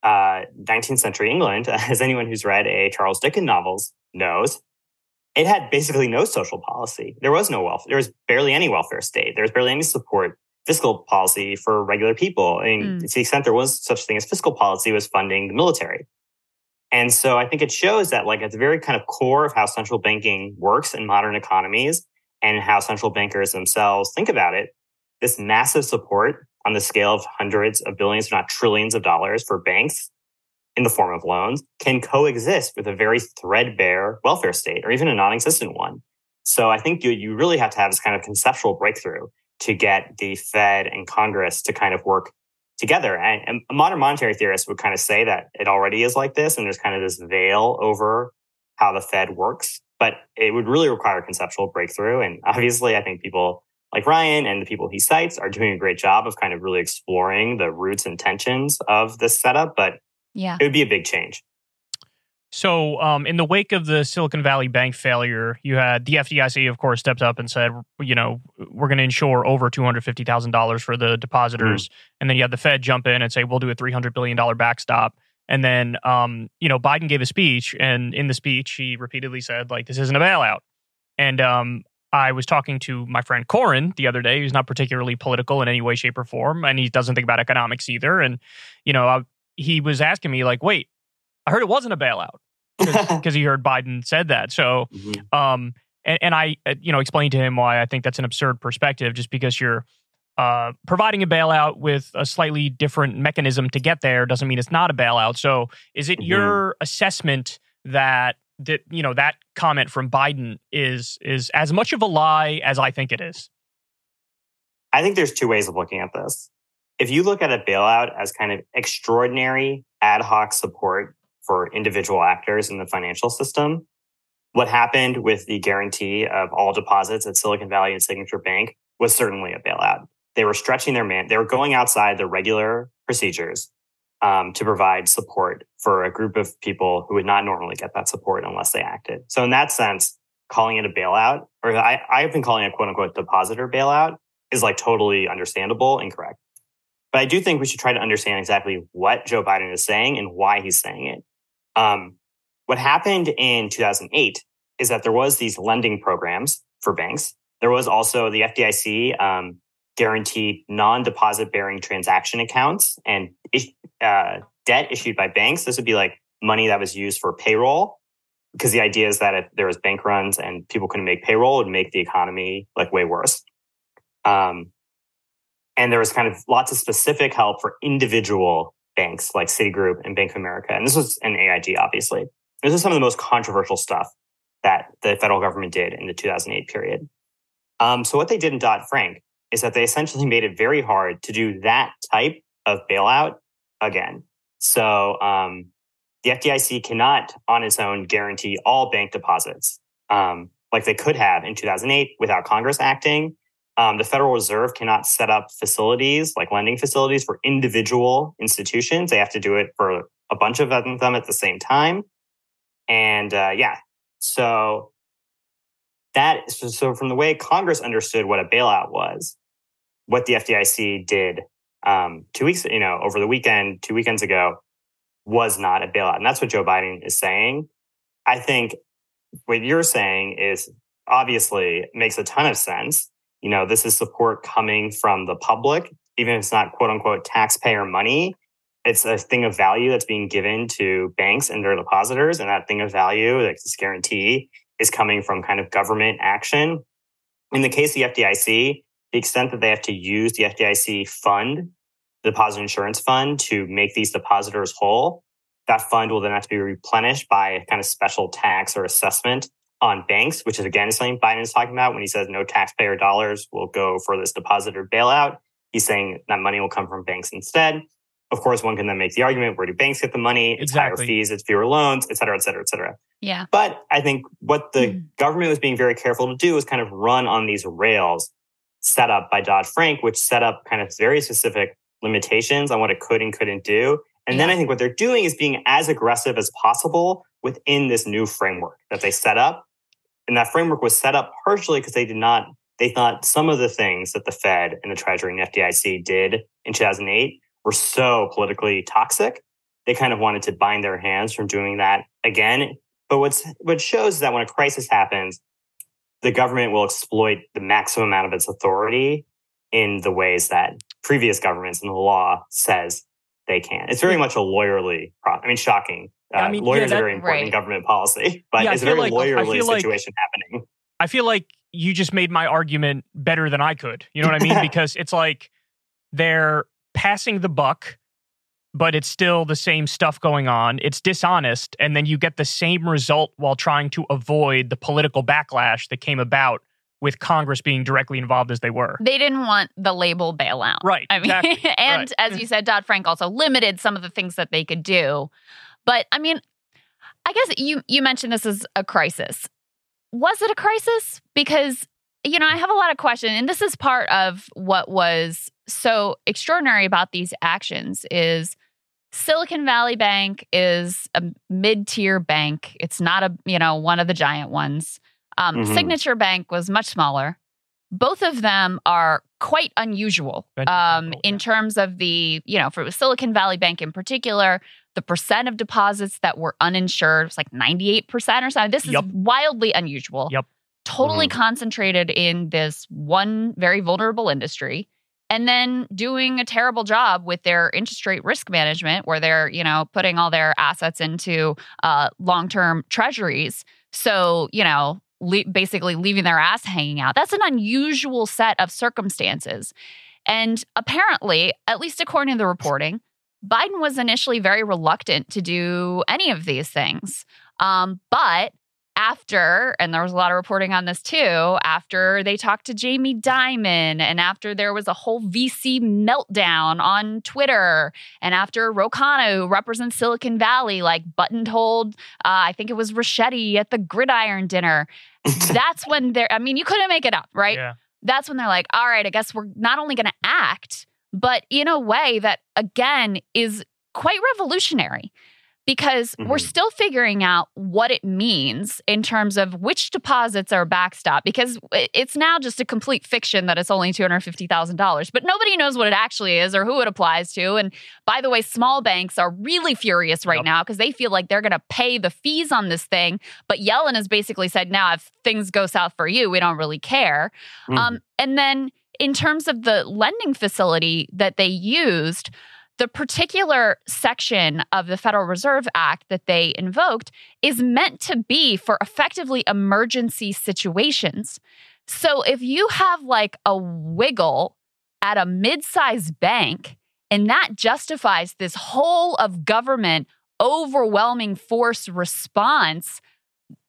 uh, 19th century England, as anyone who's read a Charles Dickens novels knows, it had basically no social policy. There was no welfare. There was barely any welfare state. There was barely any support fiscal policy for regular people. I mean, mm. to the extent there was such thing as fiscal policy was funding the military. And so I think it shows that like at the very kind of core of how central banking works in modern economies and how central bankers themselves think about it, this massive support on the scale of hundreds of billions, if not trillions of dollars for banks in the form of loans can coexist with a very threadbare welfare state or even a non-existent one. So I think you, you really have to have this kind of conceptual breakthrough to get the Fed and Congress to kind of work together. And, and modern monetary theorists would kind of say that it already is like this, and there's kind of this veil over how the Fed works. But it would really require a conceptual breakthrough. And obviously, I think people like Ryan and the people he cites are doing a great job of kind of really exploring the roots and tensions of this setup. But yeah, it would be a big change. So, um, in the wake of the Silicon Valley Bank failure, you had the FDIC, of course, stepped up and said, you know, we're going to insure over two hundred fifty thousand dollars for the depositors, mm-hmm. and then you had the Fed jump in and say, we'll do a three hundred billion dollar backstop. And then, um, you know, Biden gave a speech, and in the speech, he repeatedly said, like, this isn't a bailout. And um, I was talking to my friend Corin the other day, who's not particularly political in any way, shape, or form, and he doesn't think about economics either. And you know, I, he was asking me like, "Wait, I heard it wasn't a bailout." Because he heard Biden said that. So, mm-hmm. um, and, and, I, uh, you know, explained to him why I think that's an absurd perspective, just because you're uh, providing a bailout with a slightly different mechanism to get there doesn't mean it's not a bailout. So, is it mm-hmm. your assessment that that you know that comment from Biden is is as much of a lie as I think it is? I think there's two ways of looking at this. If you look at a bailout as kind of extraordinary ad hoc support for individual actors in the financial system. What happened with the guarantee of all deposits at Silicon Valley and Signature Bank was certainly a bailout. They were stretching their man, they were going outside the regular procedures um, to provide support for a group of people who would not normally get that support unless they acted. So, in that sense, calling it a bailout, or I, I've been calling it quote unquote depositor bailout, is like totally understandable and correct. But I do think we should try to understand exactly what Joe Biden is saying and why he's saying it. Um, what happened in 2008 is that there was these lending programs for banks. There was also the FDIC um, guaranteed non-deposit bearing transaction accounts and uh, debt issued by banks. This would be like money that was used for payroll because the idea is that if there was bank runs and people couldn't make payroll, it would make the economy like way worse. Um, and there was kind of lots of specific help for individual banks like Citigroup and Bank of America. And this was an AIG, obviously. This is some of the most controversial stuff that the federal government did in the 2008 period. Um, so what they did in Dodd Frank is that they essentially made it very hard to do that type of bailout again. So um, the FDIC cannot, on its own, guarantee all bank deposits um, like they could have in 2008 without Congress acting. Um, the Federal Reserve cannot set up facilities like lending facilities for individual institutions. They have to do it for a bunch of them at the same time. And uh, yeah, so that so, from the way Congress understood what a bailout was, what the FDIC did um, two weeks, you know, over the weekend, two weekends ago, was not a bailout, and that's what Joe Biden is saying. I think what you're saying is obviously makes a ton of sense. You know, this is support coming from the public, even if it's not quote unquote taxpayer money. It's a thing of value that's being given to banks and their depositors. And that thing of value, like this guarantee, is coming from kind of government action. In the case of the FDIC, the extent that they have to use the FDIC fund, the deposit insurance fund, to make these depositors whole, that fund will then have to be replenished by a kind of special tax or assessment on banks, which is again something Biden is talking about when he says no taxpayer dollars will go for this depositor bailout. He's saying that money will come from banks instead. Of course, one can then make the argument where do banks get the money? It's Exactly. higher fees, it's fewer loans, et cetera, et cetera, et cetera. Yeah. But I think what the Mhm. government was being very careful to do was kind of run on these rails set up by Dodd Frank, which set up kind of very specific limitations on what it could and couldn't do. And then I think what they're doing is being as aggressive as possible within this new framework that they set up. And that framework was set up partially because they did not, they thought some of the things that the Fed and the Treasury and FDIC did in 2008 were so politically toxic. They kind of wanted to bind their hands from doing that again. But what's what shows is that when a crisis happens, the government will exploit the maximum amount of its authority in the ways that previous governments and the law says they can. It's very much a lawyerly, pro- I mean, shocking. Uh, I mean, yeah, lawyers that- are very important in government policy, but Yeah, it's a very like- lawyerly feel like- situation happening. I feel like you just made my argument better than I could. You know what I mean? because it's like they're passing the buck, but it's still the same stuff going on. It's dishonest. And then you get the same result while trying to avoid the political backlash that came about with Congress being directly involved as they were. They didn't want the label bailout. Right. I mean, exactly. and Right. as you said, Dodd Frank also limited some of the things that they could do. But I mean, I guess you you mentioned this is a crisis. Was it a crisis? Because you know, I have a lot of questions, and this is part of what was so extraordinary about these actions is Silicon Valley Bank is a mid-tier bank. It's not a, you know, one of the giant ones. Um, Mhm. Signature Bank was much smaller. Both of them are quite unusual um, capital, in yeah. terms of the, you know, for Silicon Valley Bank in particular, the percent of deposits that were uninsured was like 98% or something. This is Yep. wildly unusual. Yep. Totally Mhm. concentrated in this one very vulnerable industry. And then doing a terrible job with their interest rate risk management, where they're, you know, putting all their assets into uh, long term treasuries. So, you know, le- basically leaving their ass hanging out. That's an unusual set of circumstances. And apparently, at least according to the reporting, Biden was initially very reluctant to do any of these things. Um, but after, and there was a lot of reporting on this too, after they talked to Jamie Dimon and after there was a whole VC meltdown on Twitter, and after Ro Khanna, who represents Silicon Valley, like buttonholed, uh, I think it was Ricchetti at the gridiron dinner. That's when they're, I mean, you couldn't make it up, right? Yeah. that's when they're like, all right, I guess we're not only going to act, but in a way that, again, is quite revolutionary because we're Mhm. still figuring out what it means in terms of which deposits are backstop because it's now just a complete fiction that it's only $250,000 but nobody knows what it actually is or who it applies to and by the way small banks are really furious right Yep. now because they feel like they're going to pay the fees on this thing but Yellen has basically said now if things go south for you we don't really care Mhm. um, and then in terms of the lending facility that they used, the particular section of the Federal Reserve Act that they invoked is meant to be for effectively emergency situations. So if you have like a wiggle at a mid sized bank, and that justifies this whole of government overwhelming force response,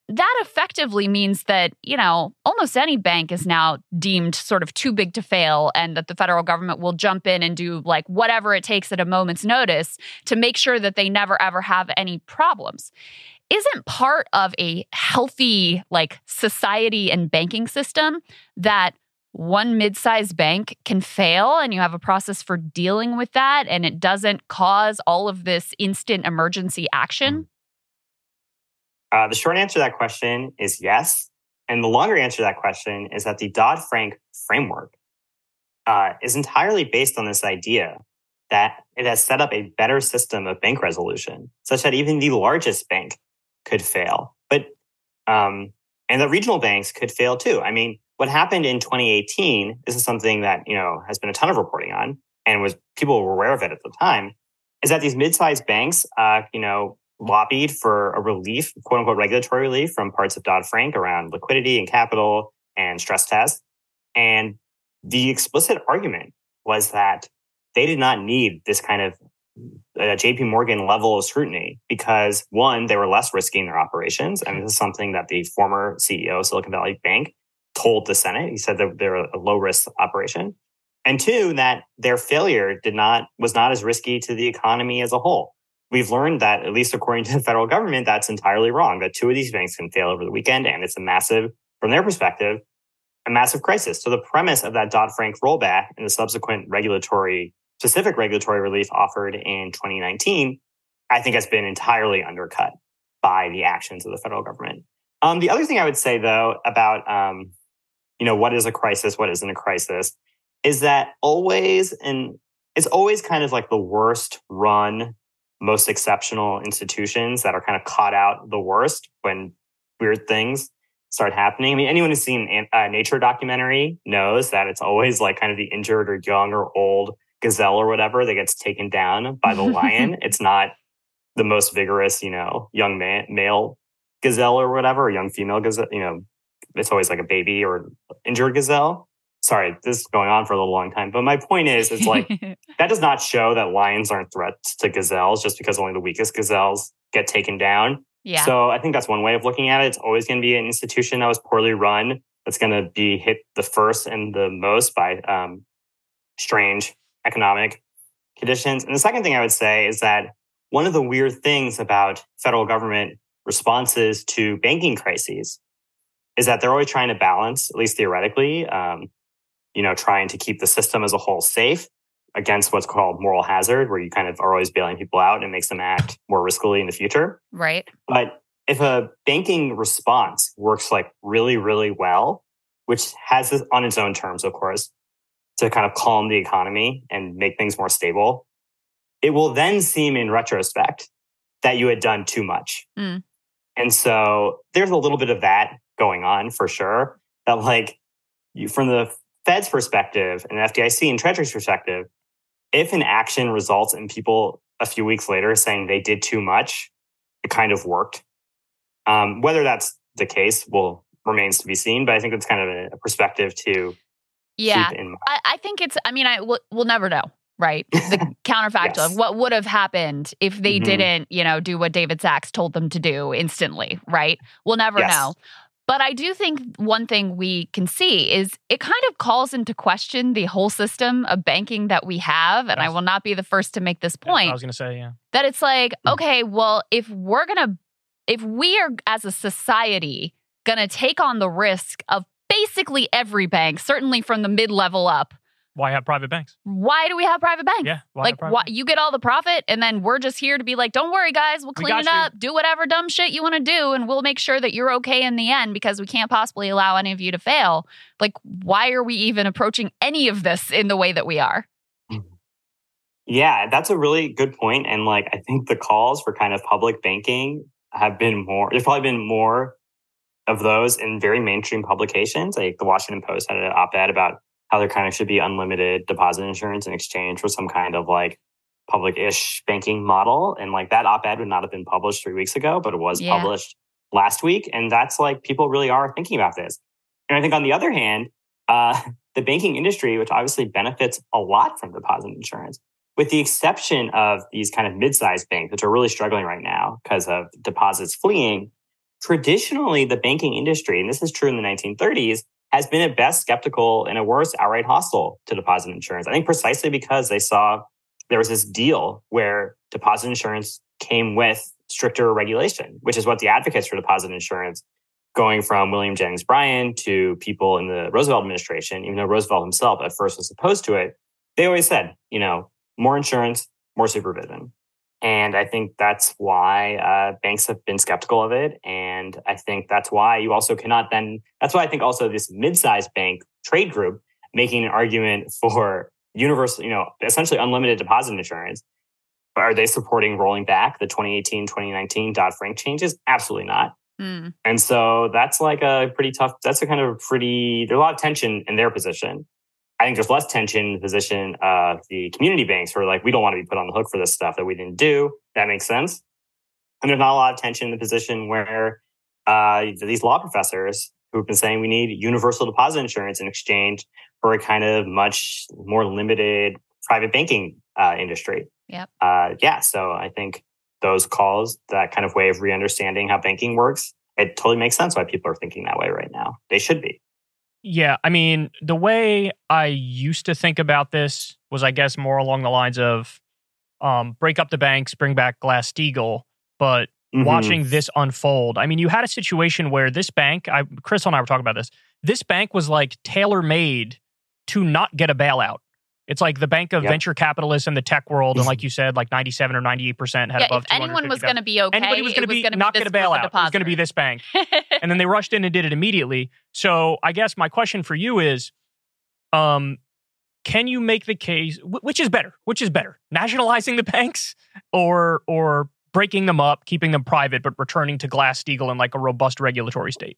that effectively means that, you know, almost any bank is now deemed sort of too big to fail and that the federal government will jump in and do like whatever it takes at a moment's notice to make sure that they never ever have any problems. Isn't part of a healthy like society and banking system that one mid-sized bank can fail and you have a process for dealing with that and it doesn't cause all of this instant emergency action? Mm. Uh, the short answer to that question is yes. And the longer answer to that question is that the Dodd Frank framework uh, is entirely based on this idea that it has set up a better system of bank resolution, such that even the largest bank could fail. But um, and the regional banks could fail too. I mean, what happened in 2018, this is something that, you know, has been a ton of reporting on and was people were aware of it at the time, is that these mid-sized banks, uh, you know, lobbied for a relief, quote unquote, regulatory relief from parts of Dodd Frank around liquidity and capital and stress tests. And the explicit argument was that they did not need this kind of uh, JP Morgan level of scrutiny because one, they were less risky in their operations. And this is something that the former CEO of Silicon Valley Bank told the Senate. He said that they're a low risk operation. And two, that their failure did not was not as risky to the economy as a whole. We've learned that, at least according to the federal government, that's entirely wrong. That two of these banks can fail over the weekend, and it's a massive, from their perspective, a massive crisis. So the premise of that Dodd Frank rollback and the subsequent regulatory, specific regulatory relief offered in 2019, I think has been entirely undercut by the actions of the federal government. Um, the other thing I would say, though, about um, you know, what is a crisis, what isn't a crisis, is that always, and it's always kind of like the worst run, most exceptional institutions that are kind of caught out the worst when weird things start happening. I mean, anyone who's seen a uh, nature documentary knows that it's always like kind of the injured or young or old gazelle or whatever that gets taken down by the lion. It's not the most vigorous, you know, young man, male gazelle or whatever, or young female gazelle, you know, it's always like a baby or injured gazelle. Sorry, this is going on for a little long time. But my point is, it's like that does not show that lions aren't threats to gazelles just because only the weakest gazelles get taken down. Yeah. So I think that's one way of looking at it. It's always going to be an institution that was poorly run that's going to be hit the first and the most by um, strange economic conditions. And the second thing I would say is that one of the weird things about federal government responses to banking crises is that they're always trying to balance, at least theoretically, um, you know, trying to keep the system as a whole safe against what's called moral hazard, where you kind of are always bailing people out and it makes them act more riskily in the future. Right. But if a banking response works like really, really well, which has this on its own terms, of course, to kind of calm the economy and make things more stable, it will then seem in retrospect that you had done too much. Mm. And so there's a little bit of that going on for sure. That like you, from the Fed's perspective and FDIC and Treasury's perspective, if an action results in people a few weeks later saying they did too much, it kind of worked. Um, whether that's the case will remains to be seen, but I think it's kind of a, perspective to yeah. keep in mind. I, I think it's. I mean, I we'll, we'll never know, right? The counterfactual Yes. of what would have happened if they Mhm. didn't, you know, do what David Sacks told them to do instantly, right? We'll never Yes. know. But I do think one thing we can see is it kind of calls into question the whole system of banking that we have. And I will not be the first to make this point. I was going to say, yeah. that it's like, Mm. okay, well, if we're going to, if we are as a society going to take on the risk of basically every bank, certainly from the mid level up, Why have private banks? why do we have private banks? Yeah. Why like, why, you get all the profit, and then we're just here to be like, don't worry, guys, we'll clean got it you. up, do whatever dumb shit you want to do, and we'll make sure that you're okay in the end because we can't possibly allow any of you to fail. Like, why are we even approaching any of this in the way that we are? Mm-hmm. Yeah, that's a really good. And like, I think the calls for kind of public banking have been more, there's probably been more of those in very mainstream publications. Like the Washington Post had an op ed about how there kind of should be unlimited deposit insurance in exchange for some kind of like public-ish banking model. And like that op-ed would not have been published three weeks ago, but it was Yeah. published last week. And that's like people really are thinking about this. And I think on the other hand, uh, the banking industry, which obviously benefits a lot from deposit insurance, with the exception of these kind of mid-sized banks, which are really struggling right now because of deposits fleeing, traditionally the banking industry, and this is true in the 1930s, has been at best skeptical and at worst outright hostile to deposit insurance. I think precisely because they saw there was this deal where deposit insurance came with stricter regulation, which is what the advocates for deposit insurance, going from William Jennings Bryan to people in the Roosevelt administration, even though Roosevelt himself at first was opposed to it, they always said, you know, more insurance, more supervision. And I think that's why uh, banks have been skeptical of it. And I think that's why you also cannot then, that's why I think also this mid sized bank trade group making an argument for universal, you know, essentially unlimited deposit insurance. Are they supporting rolling back the 2018 2019 Dodd Frank changes? Absolutely not. Mm. And so that's like a pretty tough, that's a kind of pretty, there's a lot of tension in their position. I think there's less tension in the position of the community banks who are like, we don't want to be put on the hook for this stuff that we didn't do. That makes sense. And there's not a lot of tension in the position where uh, these law professors who've been saying we need universal deposit insurance in exchange for a kind of much more limited private banking uh, industry. Yep. Uh, yeah. So I think those calls, that kind of way of re-understanding how banking works, it totally makes sense why people are thinking that way right now. They should be. Yeah, I mean, the way I used to think about this was, I guess, more along the lines of um, break up the banks, bring back Glass Steagall. But Mhm. watching this unfold, I mean, you had a situation where this bank, I, Chris and I were talking about this, this bank was like tailor made to not get a bailout. It's like the bank of Yep. venture capitalists in the tech world, and like you said, like ninety-seven or ninety-eight percent had Yeah, above. if anyone was going to be okay, anybody was going to it be gonna not this get a group of. It was going to be this bank and then they rushed in and did it immediately. So I guess my question for you is, um, can you make the case? wh- Which is better? Which is better, nationalizing the banks or or breaking them up, keeping them private, but returning to Glass Steagall in like a robust regulatory state?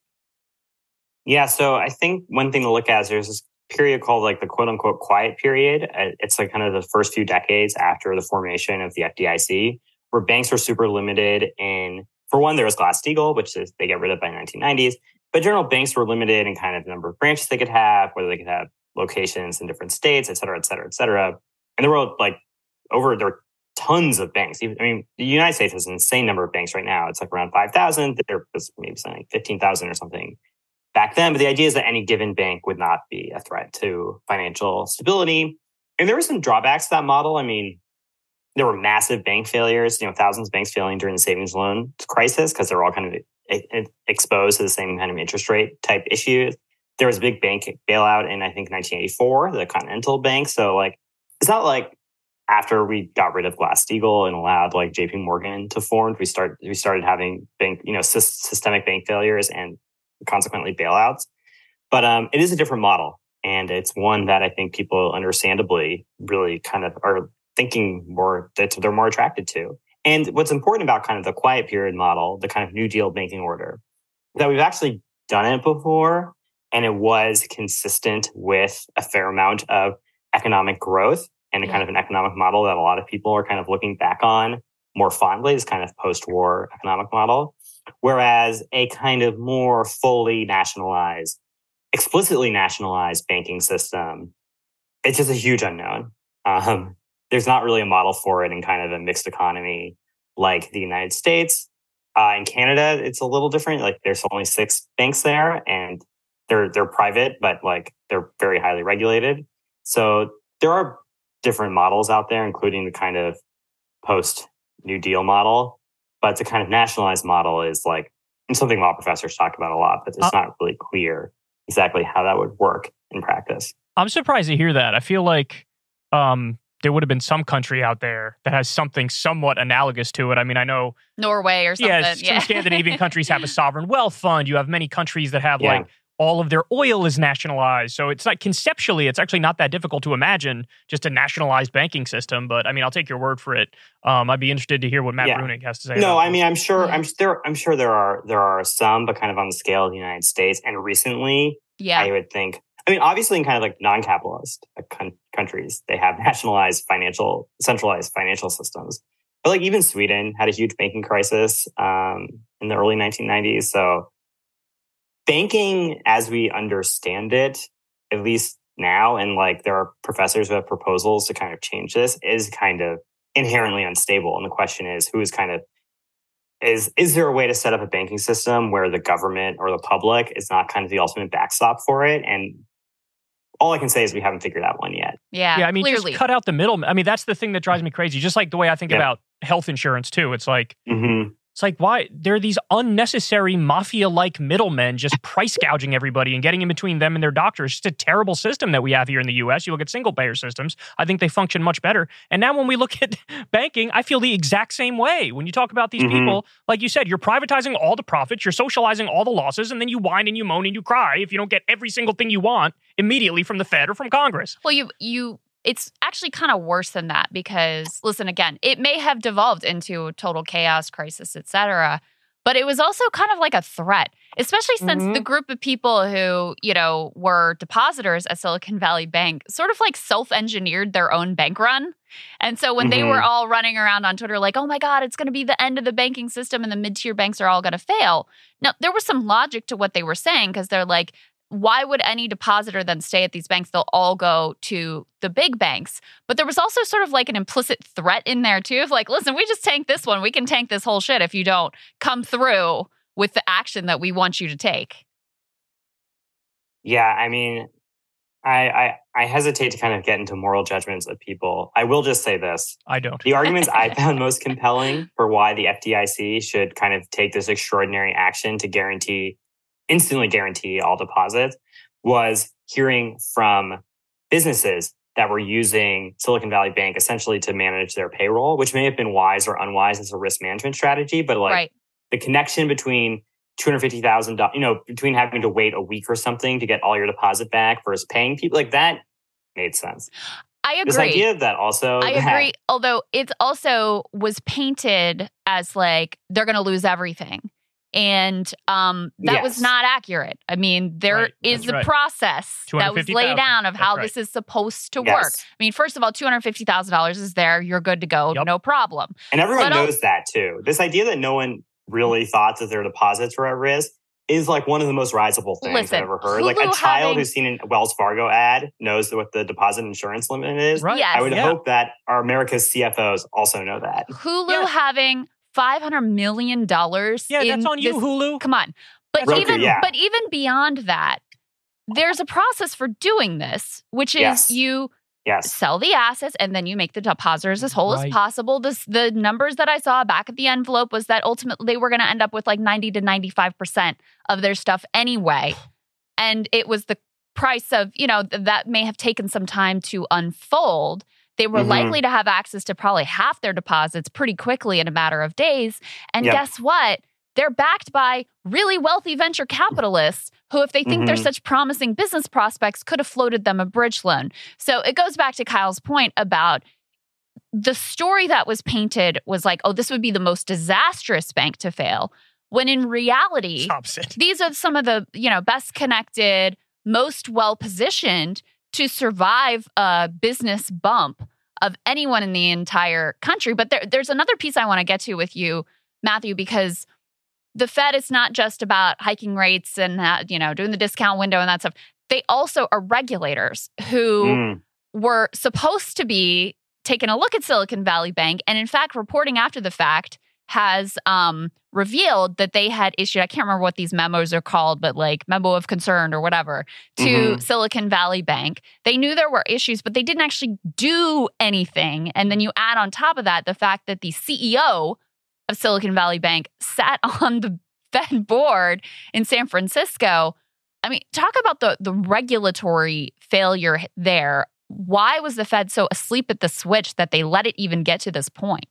Yeah, so I think one thing to look at is there's this period called like the quote unquote quiet period. Uh, It's like kind of the first few decades after the formation of the FDIC, where banks were super limited in, for one, there was Glass Steagall, which is, they get rid of by 1990s, but general banks were limited in kind of the number of branches they could have, whether they could have locations in different states, et cetera, et cetera, et cetera. And there were like over, there were tons of banks. I mean, the United States has an insane number of banks right now. It's like around 5,000. There was maybe something like 15,000 or something back then. But the idea is that any given bank would not be a threat to financial stability. And there were some drawbacks to that model. I mean, there were massive bank failures, you know, thousands of banks failing during the savings loan crisis because they're all kind of exposed to the same kind of interest rate type issues. There was a big bank bailout in, I think, 1984, the Continental Bank. So, like, it's not like after we got rid of Glass Steagall and allowed like JP Morgan to form, we start we started having bank, you know, sys- systemic bank failures and consequently bailouts. But um, it is a different model, and it's one that I think people understandably really kind of are thinking more that they're more attracted to. And what's important about kind of the quiet period model, the kind of New Deal banking order, that we've actually done it before, and it was consistent with a fair amount of economic growth and a kind of an economic model that a lot of people are kind of looking back on more fondly, this kind of post-war economic model. Whereas a kind of more fully nationalized, explicitly nationalized banking system, it's just a huge unknown. Um, there's not really a model for it in kind of a mixed economy like the United States. Uh, in Canada, it's a little different. Like there's only six banks there, and they're they're private, but like they're very highly regulated. So there are different models out there, including the kind of post New Deal model. But the kind of nationalized model is like and something law professors talk about a lot, but it's Uh, not really clear exactly how that would work in practice. I'm surprised to hear that. I feel like um, there would have been some country out there that has something somewhat analogous to it. I mean, I know Norway or something. Yeah, some Scandinavian countries have a sovereign wealth fund. You have many countries that have Yeah. like all of their oil is nationalized. So it's like conceptually, it's actually not that difficult to imagine just a nationalized banking system. But I mean, I'll take your word for it. Um, I'd be interested to hear what Matt Yeah. Bruenig has to say. No, about I this. mean, I'm sure, I'm there, I'm sure there are there are some, but kind of on the scale of the United States. And recently, yeah. I would think. I mean, obviously, in kind of like non-capitalist countries, they have nationalized financial, centralized financial systems. But like even Sweden had a huge banking crisis um, in the early 1990s. So banking, as we understand it, at least now, and like there are professors who have proposals to kind of change this, is kind of inherently unstable. And the question is, who is kind of is is there a way to set up a banking system where the government or the public is not kind of the ultimate backstop for it and all I can say is we haven't figured out one yet. Yeah, yeah. I mean, clearly. just cut out the middle. I mean, that's the thing that drives me crazy. Just like the way I think Yeah. about health insurance too. It's like Mm-hmm. It's like why there are these unnecessary mafia-like middlemen just price gouging everybody and getting in between them and their doctors. It's just a terrible system that we have here in the U.S. You look at single-payer systems. I think they function much better. And now when we look at banking, I feel the exact same way. When you talk about these Mhm. people, like you said, you're privatizing all the profits, you're socializing all the losses, and then you whine and you moan and you cry if you don't get every single thing you want immediately from the Fed or from Congress. Well, you you it's actually kind of worse than that because listen again, it may have devolved into total chaos, crisis, etc. But it was also kind of like a threat, especially since Mhm. the group of people who, you know, were depositors at Silicon Valley Bank sort of like self-engineered their own bank run. And so when they Mhm. were all running around on Twitter like, "Oh my god, it's going to be the end of the banking system and the mid-tier banks are all going to fail." Now, there was some logic to what they were saying because they're like, why would any depositor then stay at these banks? They'll all go to the big banks. But there was also sort of like an implicit threat in there too of like, listen, we just tank this one. We can tank this whole shit if you don't come through with the action that we want you to take. Yeah, I mean, I, I I hesitate to kind of get into moral judgments of people. I will just say this: I don't. the arguments I found most compelling for why the FDIC should kind of take this extraordinary action to guarantee, instantly guarantee all deposits, was hearing from businesses that were using Silicon Valley Bank essentially to manage their payroll, which may have been wise or unwise as a risk management strategy, but like right. the connection between two hundred fifty thousand dollars, you know, between having to wait a week or something to get all your deposit back versus paying people, like that made sense. I agree. This idea that also I that- agree. Although it also was painted as like they're going to lose everything. And um, that was not accurate. I mean, there is Right, that's the right. process that was laid 250,000, down of that's how right. this is supposed to work. I mean, first of all, two hundred fifty thousand dollars is there. You're good to go. Yep. No problem. And everyone But al- knows that too. This idea that no one really thought that their deposits were at risk is like one of the most risible things Listen, I've ever heard. like a child having- who's seen a Wells Fargo ad knows what the deposit insurance limit is. Right. Yes. I would Yeah. hope that our America's CFOs also know that. Hulu Yeah. having five hundred million dollars. Yeah, that's on you, this- Hulu. Come on. But Roku, even yeah. but even beyond that, there's a process for doing this, which is Yes. you Yes. sell the assets and then you make the depositors as whole Right. as possible. This, the numbers that I saw back at the envelope was that ultimately they were going to end up with like 90 to 95% of their stuff anyway. And it was the price of, you know, th- that may have taken some time to unfold. They were Mhm. likely to have access to probably half their deposits pretty quickly in a matter of days. And Yep. guess what? They're backed by really wealthy venture capitalists who, if they think they're Mhm. such promising business prospects, could have floated them a bridge loan. So it goes back to Kyle's point about the story that was painted was like, oh, this would be the most disastrous bank to fail. When in reality, these are some of the you know best connected most well positioned to survive a business bump of anyone in the entire country but there, there's another piece i want to get to with you matthew because the fed is not just about hiking rates and uh, you know doing the discount window and that stuff they also are regulators who Mm. were supposed to be taking a look at Silicon Valley Bank, and in fact, reporting after the fact has um, revealed that they had issued, I can't remember what these memos are called, but like memo of concern or whatever to Mhm. Silicon Valley Bank. They knew there were issues, but they didn't actually do anything. And then you add on top of that the fact that the CEO of Silicon Valley Bank sat on the Fed board in San Francisco. I mean, talk about the the regulatory failure there. Why was the Fed so asleep at the switch that they let it even get to this point?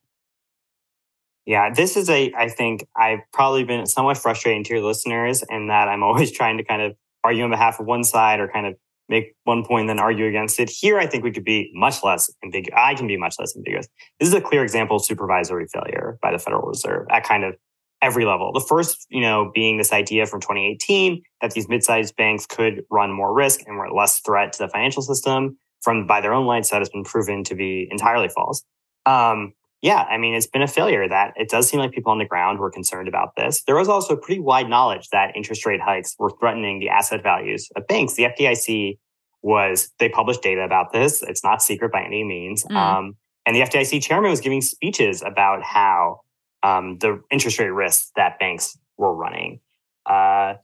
Yeah, this is a, I think I've probably been somewhat frustrating to your listeners in that I'm always trying to kind of argue on behalf of one side or kind of make one point and then argue against it. Here, I think we could be much less ambiguous. I can be much less ambiguous. This is a clear example of supervisory failure by the Federal Reserve at kind of every level. The first, you know, being this idea from 2018 that these mid-sized banks could run more risk and were less threat to the financial system from by their own lights that has been proven to be entirely false. Um, yeah, I mean, it's been a failure that it does seem like people on the ground were concerned about this. There was also pretty wide knowledge that interest rate hikes were threatening the asset values of banks. The FDIC was, they published data about this. It's not secret by any means. Mm. Um, and the FDIC chairman was giving speeches about how um, the interest rate risks that banks were running. Uh,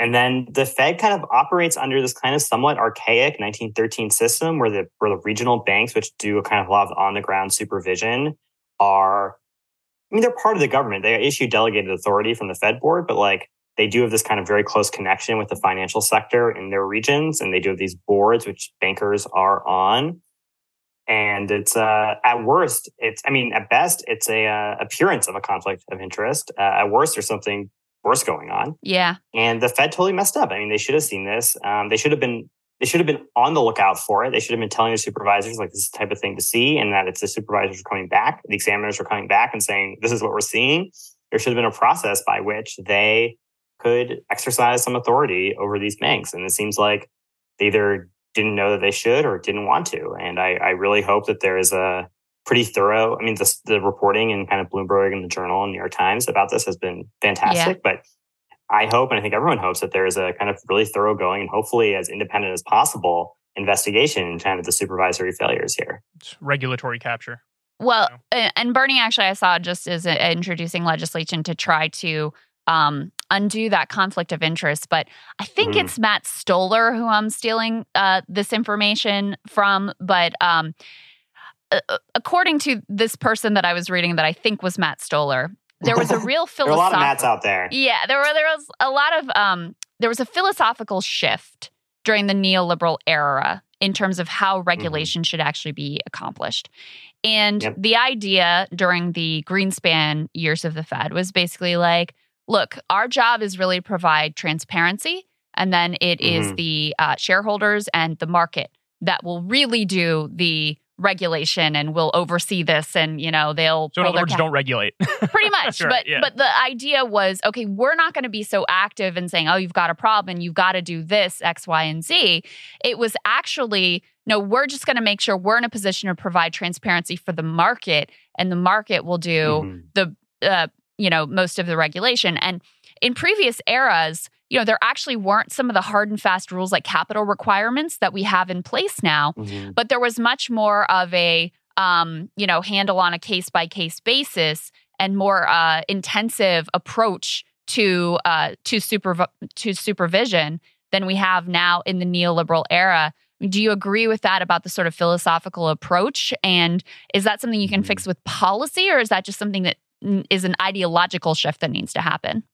and then the Fed kind of operates under this kind of somewhat archaic 1913 system where the, where the regional banks, which do a kind of a lot of on the ground supervision, are, I mean, they're part of the government. They issue delegated authority from the Fed board, but like they do have this kind of very close connection with the financial sector in their regions. And they do have these boards, which bankers are on. And it's, uh, at worst, it's, I mean, at best, it's a uh, appearance of a conflict of interest. Uh, at worst, there's something worse going on. Yeah. And the Fed totally messed up. I mean, they should have seen this. Um, they should have been they should have been on the lookout for it. They should have been telling their supervisors like this is the type of thing to see, and that it's the supervisors are coming back, the examiners are coming back and saying this is what we're seeing. There should have been a process by which they could exercise some authority over these banks, and it seems like they either didn't know that they should or didn't want to. And I, I really hope that there is a pretty thorough. I mean, the, the reporting in kind of Bloomberg and the Journal and New York Times about this has been fantastic, yeah. but I hope, and I think everyone hopes that there is a kind of really thoroughgoing and hopefully as independent as possible investigation into kind of the supervisory failures here. It's regulatory capture. Well, and Bernie actually, I saw just is introducing legislation to try to um, undo that conflict of interest. But I think mm. it's Matt Stoller who I'm stealing uh, this information from. But um, according to this person that I was reading, that I think was Matt Stoller, there was a real philosophical. a lot of Matts out there. Yeah, there were there was a lot of um, there was a philosophical shift during the neoliberal era in terms of how mm-hmm. regulation mm-hmm. should actually be accomplished. And yep. the idea during the Greenspan years of the Fed was basically like, look, our job is really to provide transparency, and then it mm-hmm. is the uh, shareholders and the market that will really do the regulation and we'll oversee this and you know they'll so in other words don't regulate pretty much sure, but yeah. but the idea was okay we're not going to be so active in saying oh you've got a problem and you've got to do this x y and z it was actually no we're just going to make sure we're in a position to provide transparency for the market and the market will do mm-hmm. the uh, you know most of the regulation and in previous eras you know, there actually weren't some of the hard and fast rules like capital requirements that we have in place now, mm-hmm. but there was much more of a, um, you know, handle on a case by case basis and more uh, intensive approach to uh, to super to supervision than we have now in the neoliberal era. Do you agree with that about the sort of philosophical approach? And is that something you can fix mm-hmm. with policy, or is that just something that is an ideological shift that needs to happen?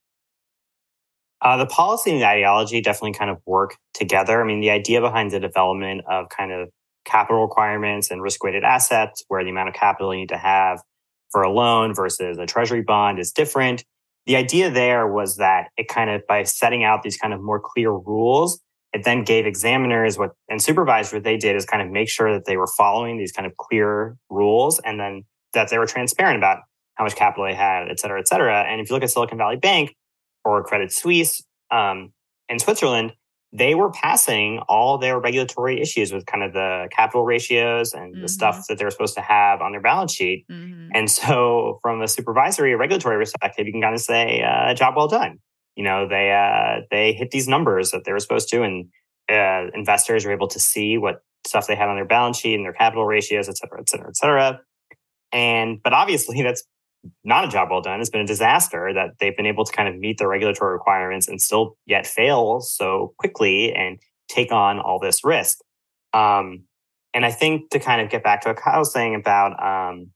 Uh, the policy and the ideology definitely kind of work together. I mean, the idea behind the development of kind of capital requirements and risk weighted assets, where the amount of capital you need to have for a loan versus a treasury bond is different. The idea there was that it kind of, by setting out these kind of more clear rules, it then gave examiners what and supervisors what they did is kind of make sure that they were following these kind of clear rules and then that they were transparent about how much capital they had, et cetera, et cetera. And if you look at Silicon Valley Bank, or Credit Suisse um, in Switzerland, they were passing all their regulatory issues with kind of the capital ratios and mm-hmm. the stuff mm-hmm. that they're supposed to have on their balance sheet. Mm-hmm. And so, from a supervisory or regulatory perspective, you can kind of say, uh, "Job well done." You know, they uh, they hit these numbers that they were supposed to, and uh, investors are able to see what stuff they had on their balance sheet and their capital ratios, et cetera, et cetera, et cetera. And but obviously, that's not a job well done. It's been a disaster that they've been able to kind of meet the regulatory requirements and still yet fail so quickly and take on all this risk. Um, and I think to kind of get back to what Kyle was saying about um,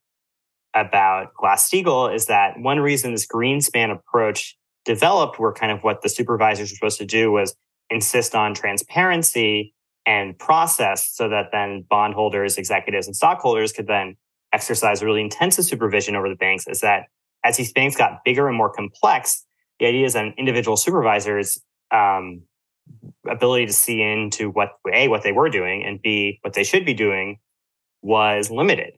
about Glass Steagall is that one reason this Greenspan approach developed, where kind of what the supervisors were supposed to do was insist on transparency and process, so that then bondholders, executives, and stockholders could then exercise really intensive supervision over the banks is that as these banks got bigger and more complex, the idea is that individual supervisors' um, ability to see into what a what they were doing and b what they should be doing was limited.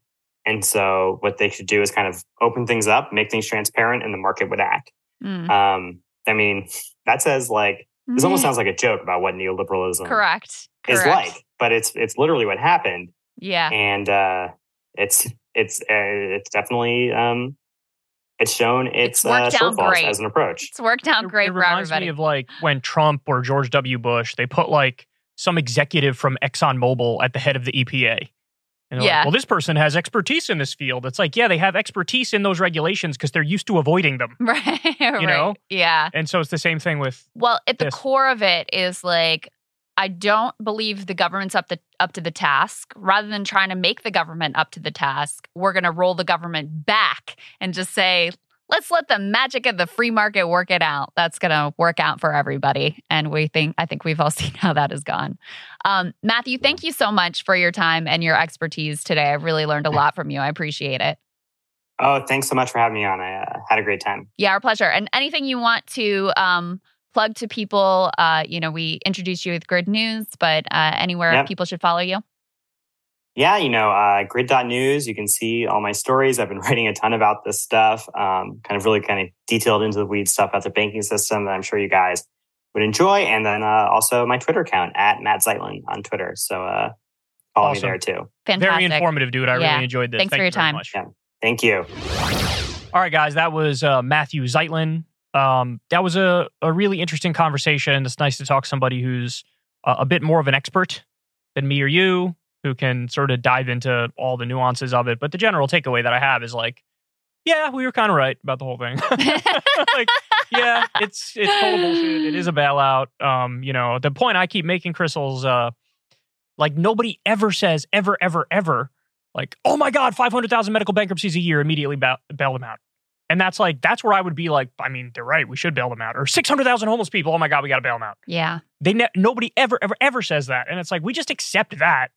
And so what they should do is kind of open things up, make things transparent, and the market would act. Mm. Um, I mean, that says like this almost Mhm. sounds like a joke about what neoliberalism correct. is Correct. like, but it's it's literally what happened, Yeah. and uh, it's it's uh, it's definitely um, it's shown its, It's worked uh, out great. as an approach. It's worked out It- great it for reminds everybody. me of like when Trump or George W. Bush they put like some executive from ExxonMobil at the head of the EPA. And Yeah. Like, well, this person has expertise in this field. It's like, yeah, they have expertise in those regulations because they're used to avoiding them. right. right. know? Yeah. And so it's the same thing with Well, at the core of it is like I don't believe the government's up the up to the task. Rather than trying to make the government up to the task, we're going to roll the government back and just say, "Let's let the magic of the free market work it out." That's going to work out for everybody, and we think I think we've all seen how that has gone. Um, Matthew, thank you so much for your time and your expertise today. I've really learned a lot from you. I appreciate it. Oh, thanks so much for having me on. I uh, had a great time. Yeah, our pleasure. And anything you want to um, plug to people, uh, you know, we introduced you with Grid News, but uh, anywhere Yep. people should follow you. Yeah, you know, uh, grid.news, you can see all my stories. I've been writing a ton about this stuff, um, kind of really kind of detailed into the weeds stuff about the banking system that I'm sure you guys would enjoy. And then uh, also my Twitter account at Matt Zeitlin on Twitter. So uh, follow Awesome. me there too. Fantastic. very informative, dude. I Yeah. really enjoyed this. Thanks Thank for you your very time. much. Yeah. Thank you. All right, guys, that was uh, Matthew Zeitlin. Um, that was a, a really interesting conversation. It's nice to talk to somebody who's uh, a bit more of an expert than me or you, who can sort of dive into all the nuances of it. But the general takeaway that I have is like, yeah, we were kind of right about the whole thing. like, yeah, it's it's total bullshit. It is a bailout. Um, you know, the point I keep making, Krystal's uh, like nobody ever says ever, ever, ever, like, oh my god, five hundred thousand medical bankruptcies a year, immediately ba- bail them out. And that's like that's where I would be like, I mean, they're right, we should bail them out. Or six hundred thousand homeless people, oh my god, we got to bail them out. yeah. They ne- nobody ever, ever, ever says that, and it's like we just accept that.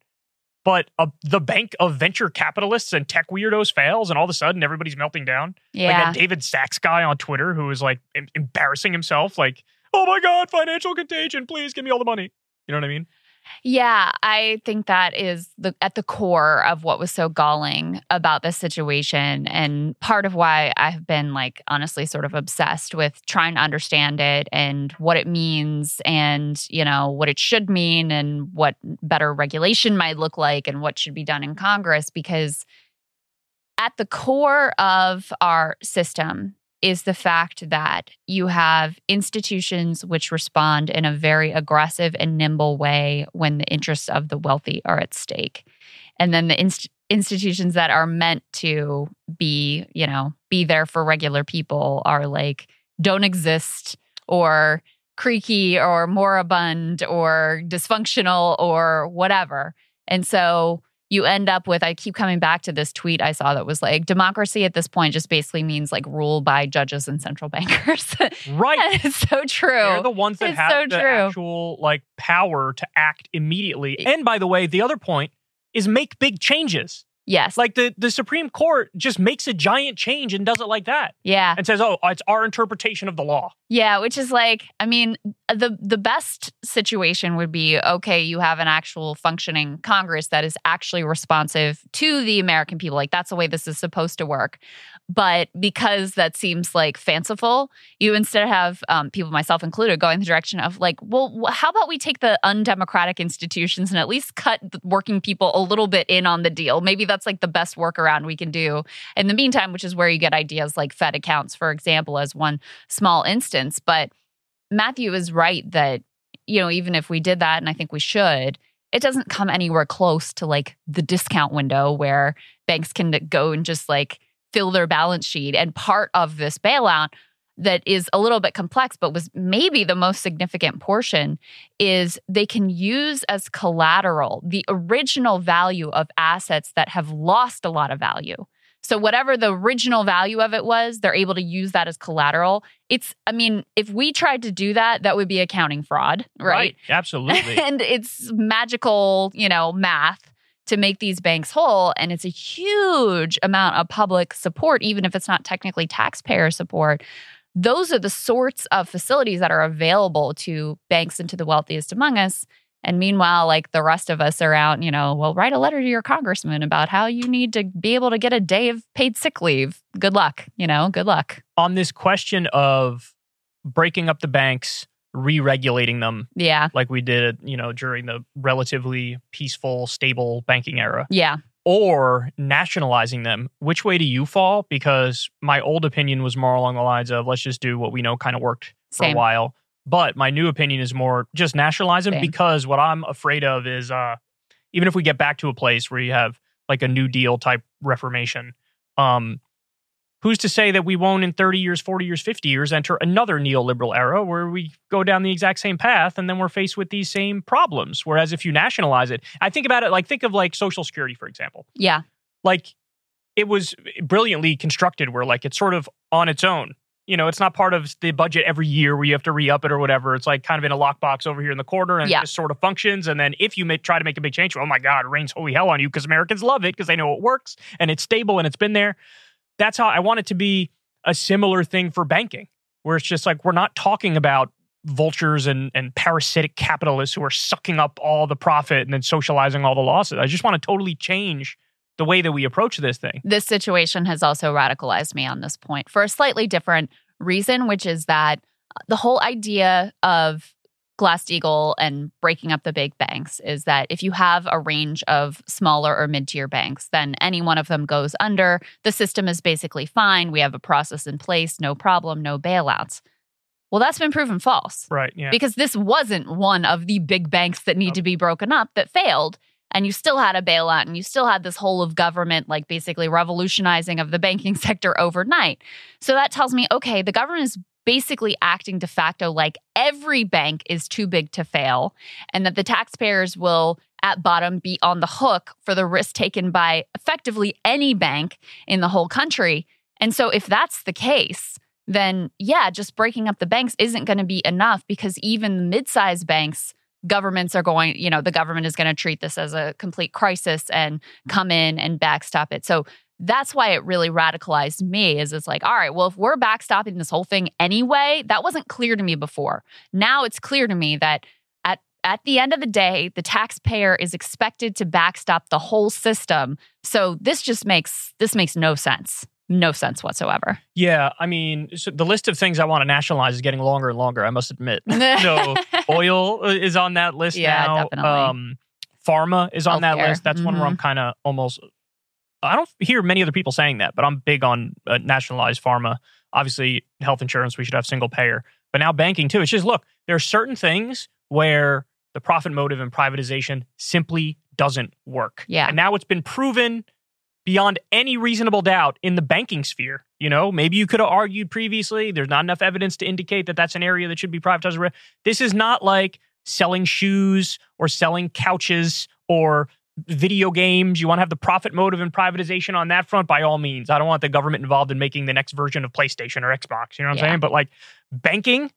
But uh, the bank of venture capitalists and tech weirdos fails, and all of a sudden everybody's melting down like Yeah. that David Sacks guy on Twitter who is like em- embarrassing himself, like, "Oh my god, financial contagion! Please give me all the money." You know what I mean? Yeah, I think that is the at the core of what was so galling about this situation and part of why I've been like honestly sort of obsessed with trying to understand it and what it means and, you know, what it should mean and what better regulation might look like and what should be done in Congress because at the core of our system is the fact that you have institutions which respond in a very aggressive and nimble way when the interests of the wealthy are at stake. And then the inst- institutions that are meant to be, you know, be there for regular people are like don't exist or creaky or moribund or dysfunctional or whatever. And so you end up with I keep coming back to this tweet I saw that was like democracy at this point just basically means like rule by judges and central bankers. Right. it's so true. They're the ones that It's have so the true. actual like power to act immediately. And by the way, the other point is make big changes. Yes. Like the the Supreme Court just makes a giant change and does it like that yeah. and says, "Oh, it's our interpretation of the law." Yeah, which is like, I mean, the the best situation would be okay, you have an actual functioning Congress that is actually responsive to the American people. Like that's the way this is supposed to work. But because that seems like fanciful, you instead have um, people, myself included, going the direction of like, well, how about we take the undemocratic institutions and at least cut working people a little bit in on the deal? Maybe that's like the best workaround we can do. In the meantime, which is where you get ideas like Fed accounts, for example, as one small instance. But Matthew is right that, you know, even if we did that, and I think we should, it doesn't come anywhere close to like the discount window where banks can go and just like fill their balance sheet. And part of this bailout that is a little bit complex, but was maybe the most significant portion, is they can use as collateral the original value of assets that have lost a lot of value. So, whatever the original value of it was, they're able to use that as collateral. It's, I mean, if we tried to do that, that would be accounting fraud, right? Absolutely. and it's magical, you know, math to make these banks whole. And it's a huge amount of public support, even if it's not technically taxpayer support. Those are the sorts of facilities that are available to banks and to the wealthiest among us And meanwhile, like the rest of us are out, you know, well, write a letter to your congressman about how you need to be able to get a day of paid sick leave. Good luck, you know, good luck. On this question of breaking up the banks, re-regulating them Yeah. like we did, you know, during the relatively peaceful, stable banking era, Yeah. or nationalizing them, which way do you fall? Because my old opinion was more along the lines of let's just do what we know kind of worked for Same. a while. But my new opinion is more just nationalize them Same. because what I'm afraid of is uh, even if we get back to a place where you have like a New Deal type reformation, um, who's to say that we won't in 30 years, 40 years, 50 years enter another neoliberal era where we go down the exact same path and then we're faced with these same problems? Whereas if you nationalize it, I think about it like think of like Social Security, for example Yeah. like it was brilliantly constructed where like it's sort of on its own you know it's not part of the budget every year where you have to re-up it or whatever it's like kind of in a lockbox over here in the corner and Yeah. it just sort of functions and then if you may try to make a big change oh my god it rains holy hell on you because americans love it because they know it works and it's stable and it's been there that's how i want it to be a similar thing for banking where it's just like we're not talking about vultures and, and parasitic capitalists who are sucking up all the profit and then socializing all the losses i just want to totally change the way that we approach this thing. This situation has also radicalized me on this point for a slightly different reason, which is that the whole idea of Glass Steagall and breaking up the big banks is that if you have a range of smaller or mid tier banks, then any one of them goes under. The system is basically fine. We have a process in place, no problem, no bailouts. Well, that's been proven false Right. Yeah. because this wasn't one of the big banks that need Nope. to be broken up that failed and you still had a bailout and you still had this whole of government like basically revolutionizing of the banking sector overnight so that tells me okay the government is basically acting de facto like every bank is too big to fail and that the taxpayers will at bottom be on the hook for the risk taken by effectively any bank in the whole country and so if that's the case then yeah, just breaking up the banks isn't going to be enough because even the mid-sized banks, governments are going, you know, the government is going to treat this as a complete crisis and come in and backstop it. So that's why it really radicalized me is it's like, all right, well, if we're backstopping this whole thing anyway, that wasn't clear to me before. Now it's clear to me that at at the end of the day, the taxpayer is expected to backstop the whole system. So this just makes this makes no sense. No sense whatsoever. yeah. I mean, so the list of things I want to nationalize is getting longer and longer. I must admit. so oil uh, is on that list Yeah, now. definitely. Um, pharma is on that list. That's one where I'm Mm-hmm. kind of almost. I don't hear many other people saying that, but I'm big on uh, nationalized pharma. Obviously, health insurance we should have single payer, but now banking too. It's just look, there are certain things where the profit motive and privatization simply doesn't work. Yeah. and now it's been proven beyond any reasonable doubt in the banking sphere. You know, maybe you could have argued previously there's not enough evidence to indicate that that's an area that should be privatized. This is not like selling shoes or selling couches or video games. You want to have the profit motive and privatization on that front by all means. I don't want the government involved in making the next version of PlayStation or Xbox. You know what I'm saying? But like banking,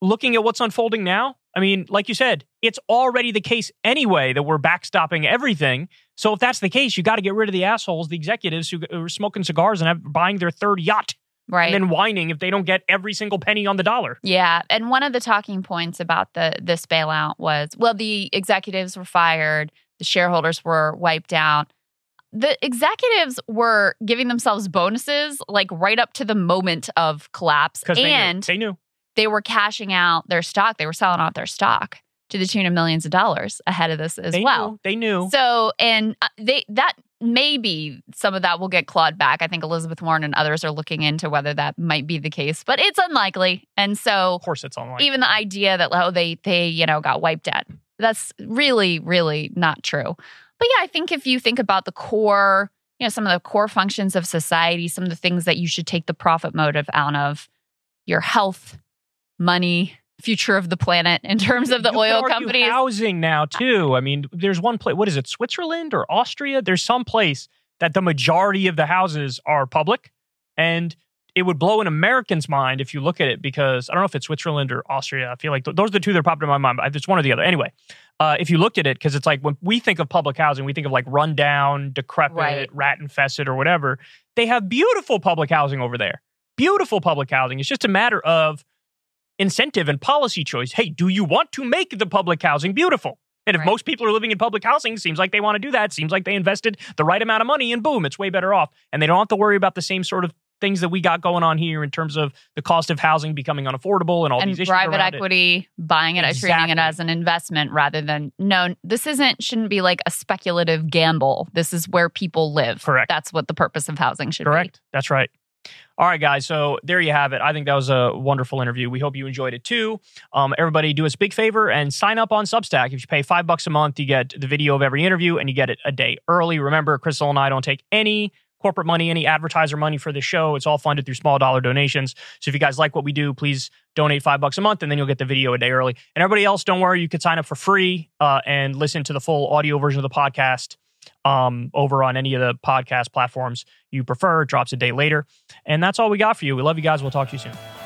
looking at what's unfolding now, I mean, like you said, it's already the case anyway that we're backstopping everything. So if that's the case, you got to get rid of the assholes, the executives who who are smoking cigars and have, buying their third yacht Right. and then whining if they don't get every single penny on the dollar. Yeah, and one of the talking points about the this bailout was well, the executives were fired, the shareholders were wiped out. The executives were giving themselves bonuses like right up to the moment of collapse, Because they and knew. They knew. they were cashing out their stock. They were selling out their stock to the tune of millions of dollars ahead of this as They well. knew. They knew. So, and uh, they that maybe some of that will get clawed back. I think Elizabeth Warren and others are looking into whether that might be the case, but it's unlikely. And so, of course, it's online. even the idea that oh they they you know got wiped out, that's really really not true. But yeah, I think if you think about the core, you know, some of the core functions of society, some of the things that you should take the profit motive out of, your health, money, future of the planet in terms of the You oil companies. Housing now too. I mean, there's one place. What is it? Switzerland or Austria? There's some place that the majority of the houses are public, and it would blow an American's mind if you look at it because I don't know if it's Switzerland or Austria. I feel like th- those are the two that popped in my mind. But it's one or the other. Anyway, uh, if you looked at it, because it's like when we think of public housing, we think of like rundown, decrepit, Right. rat infested, or whatever. They have beautiful public housing over there. Beautiful public housing. It's just a matter of incentive and policy choice. Hey, do you want to make the public housing beautiful? And if Right. most people are living in public housing, it seems like they want to do that. Seems like they invested the right amount of money, and boom, it's way better off. And they don't have to worry about the same sort of things that we got going on here in terms of the cost of housing becoming unaffordable and all and these issues private around it. equity buying it, treating it as an investment rather than no. This isn't shouldn't be like a speculative gamble. This is where people live. Correct. That's what the purpose of housing should be. Correct. That's right. All right, guys. So there you have it. I think that was a wonderful interview. We hope you enjoyed it too. Um, everybody, do us a big favor and sign up on Substack. If you pay five bucks a month, you get the video of every interview and you get it a day early. Remember, Krystal and I don't take any corporate money, any advertiser money for the show. It's all funded through small dollar donations. So if you guys like what we do, please donate five bucks a month and then you'll get the video a day early. And everybody else, don't worry, you could sign up for free uh, and listen to the full audio version of the podcast um, over on any of the podcast platforms you prefer. It drops a day later. And that's all we got for you. We love you guys. We'll talk to you soon.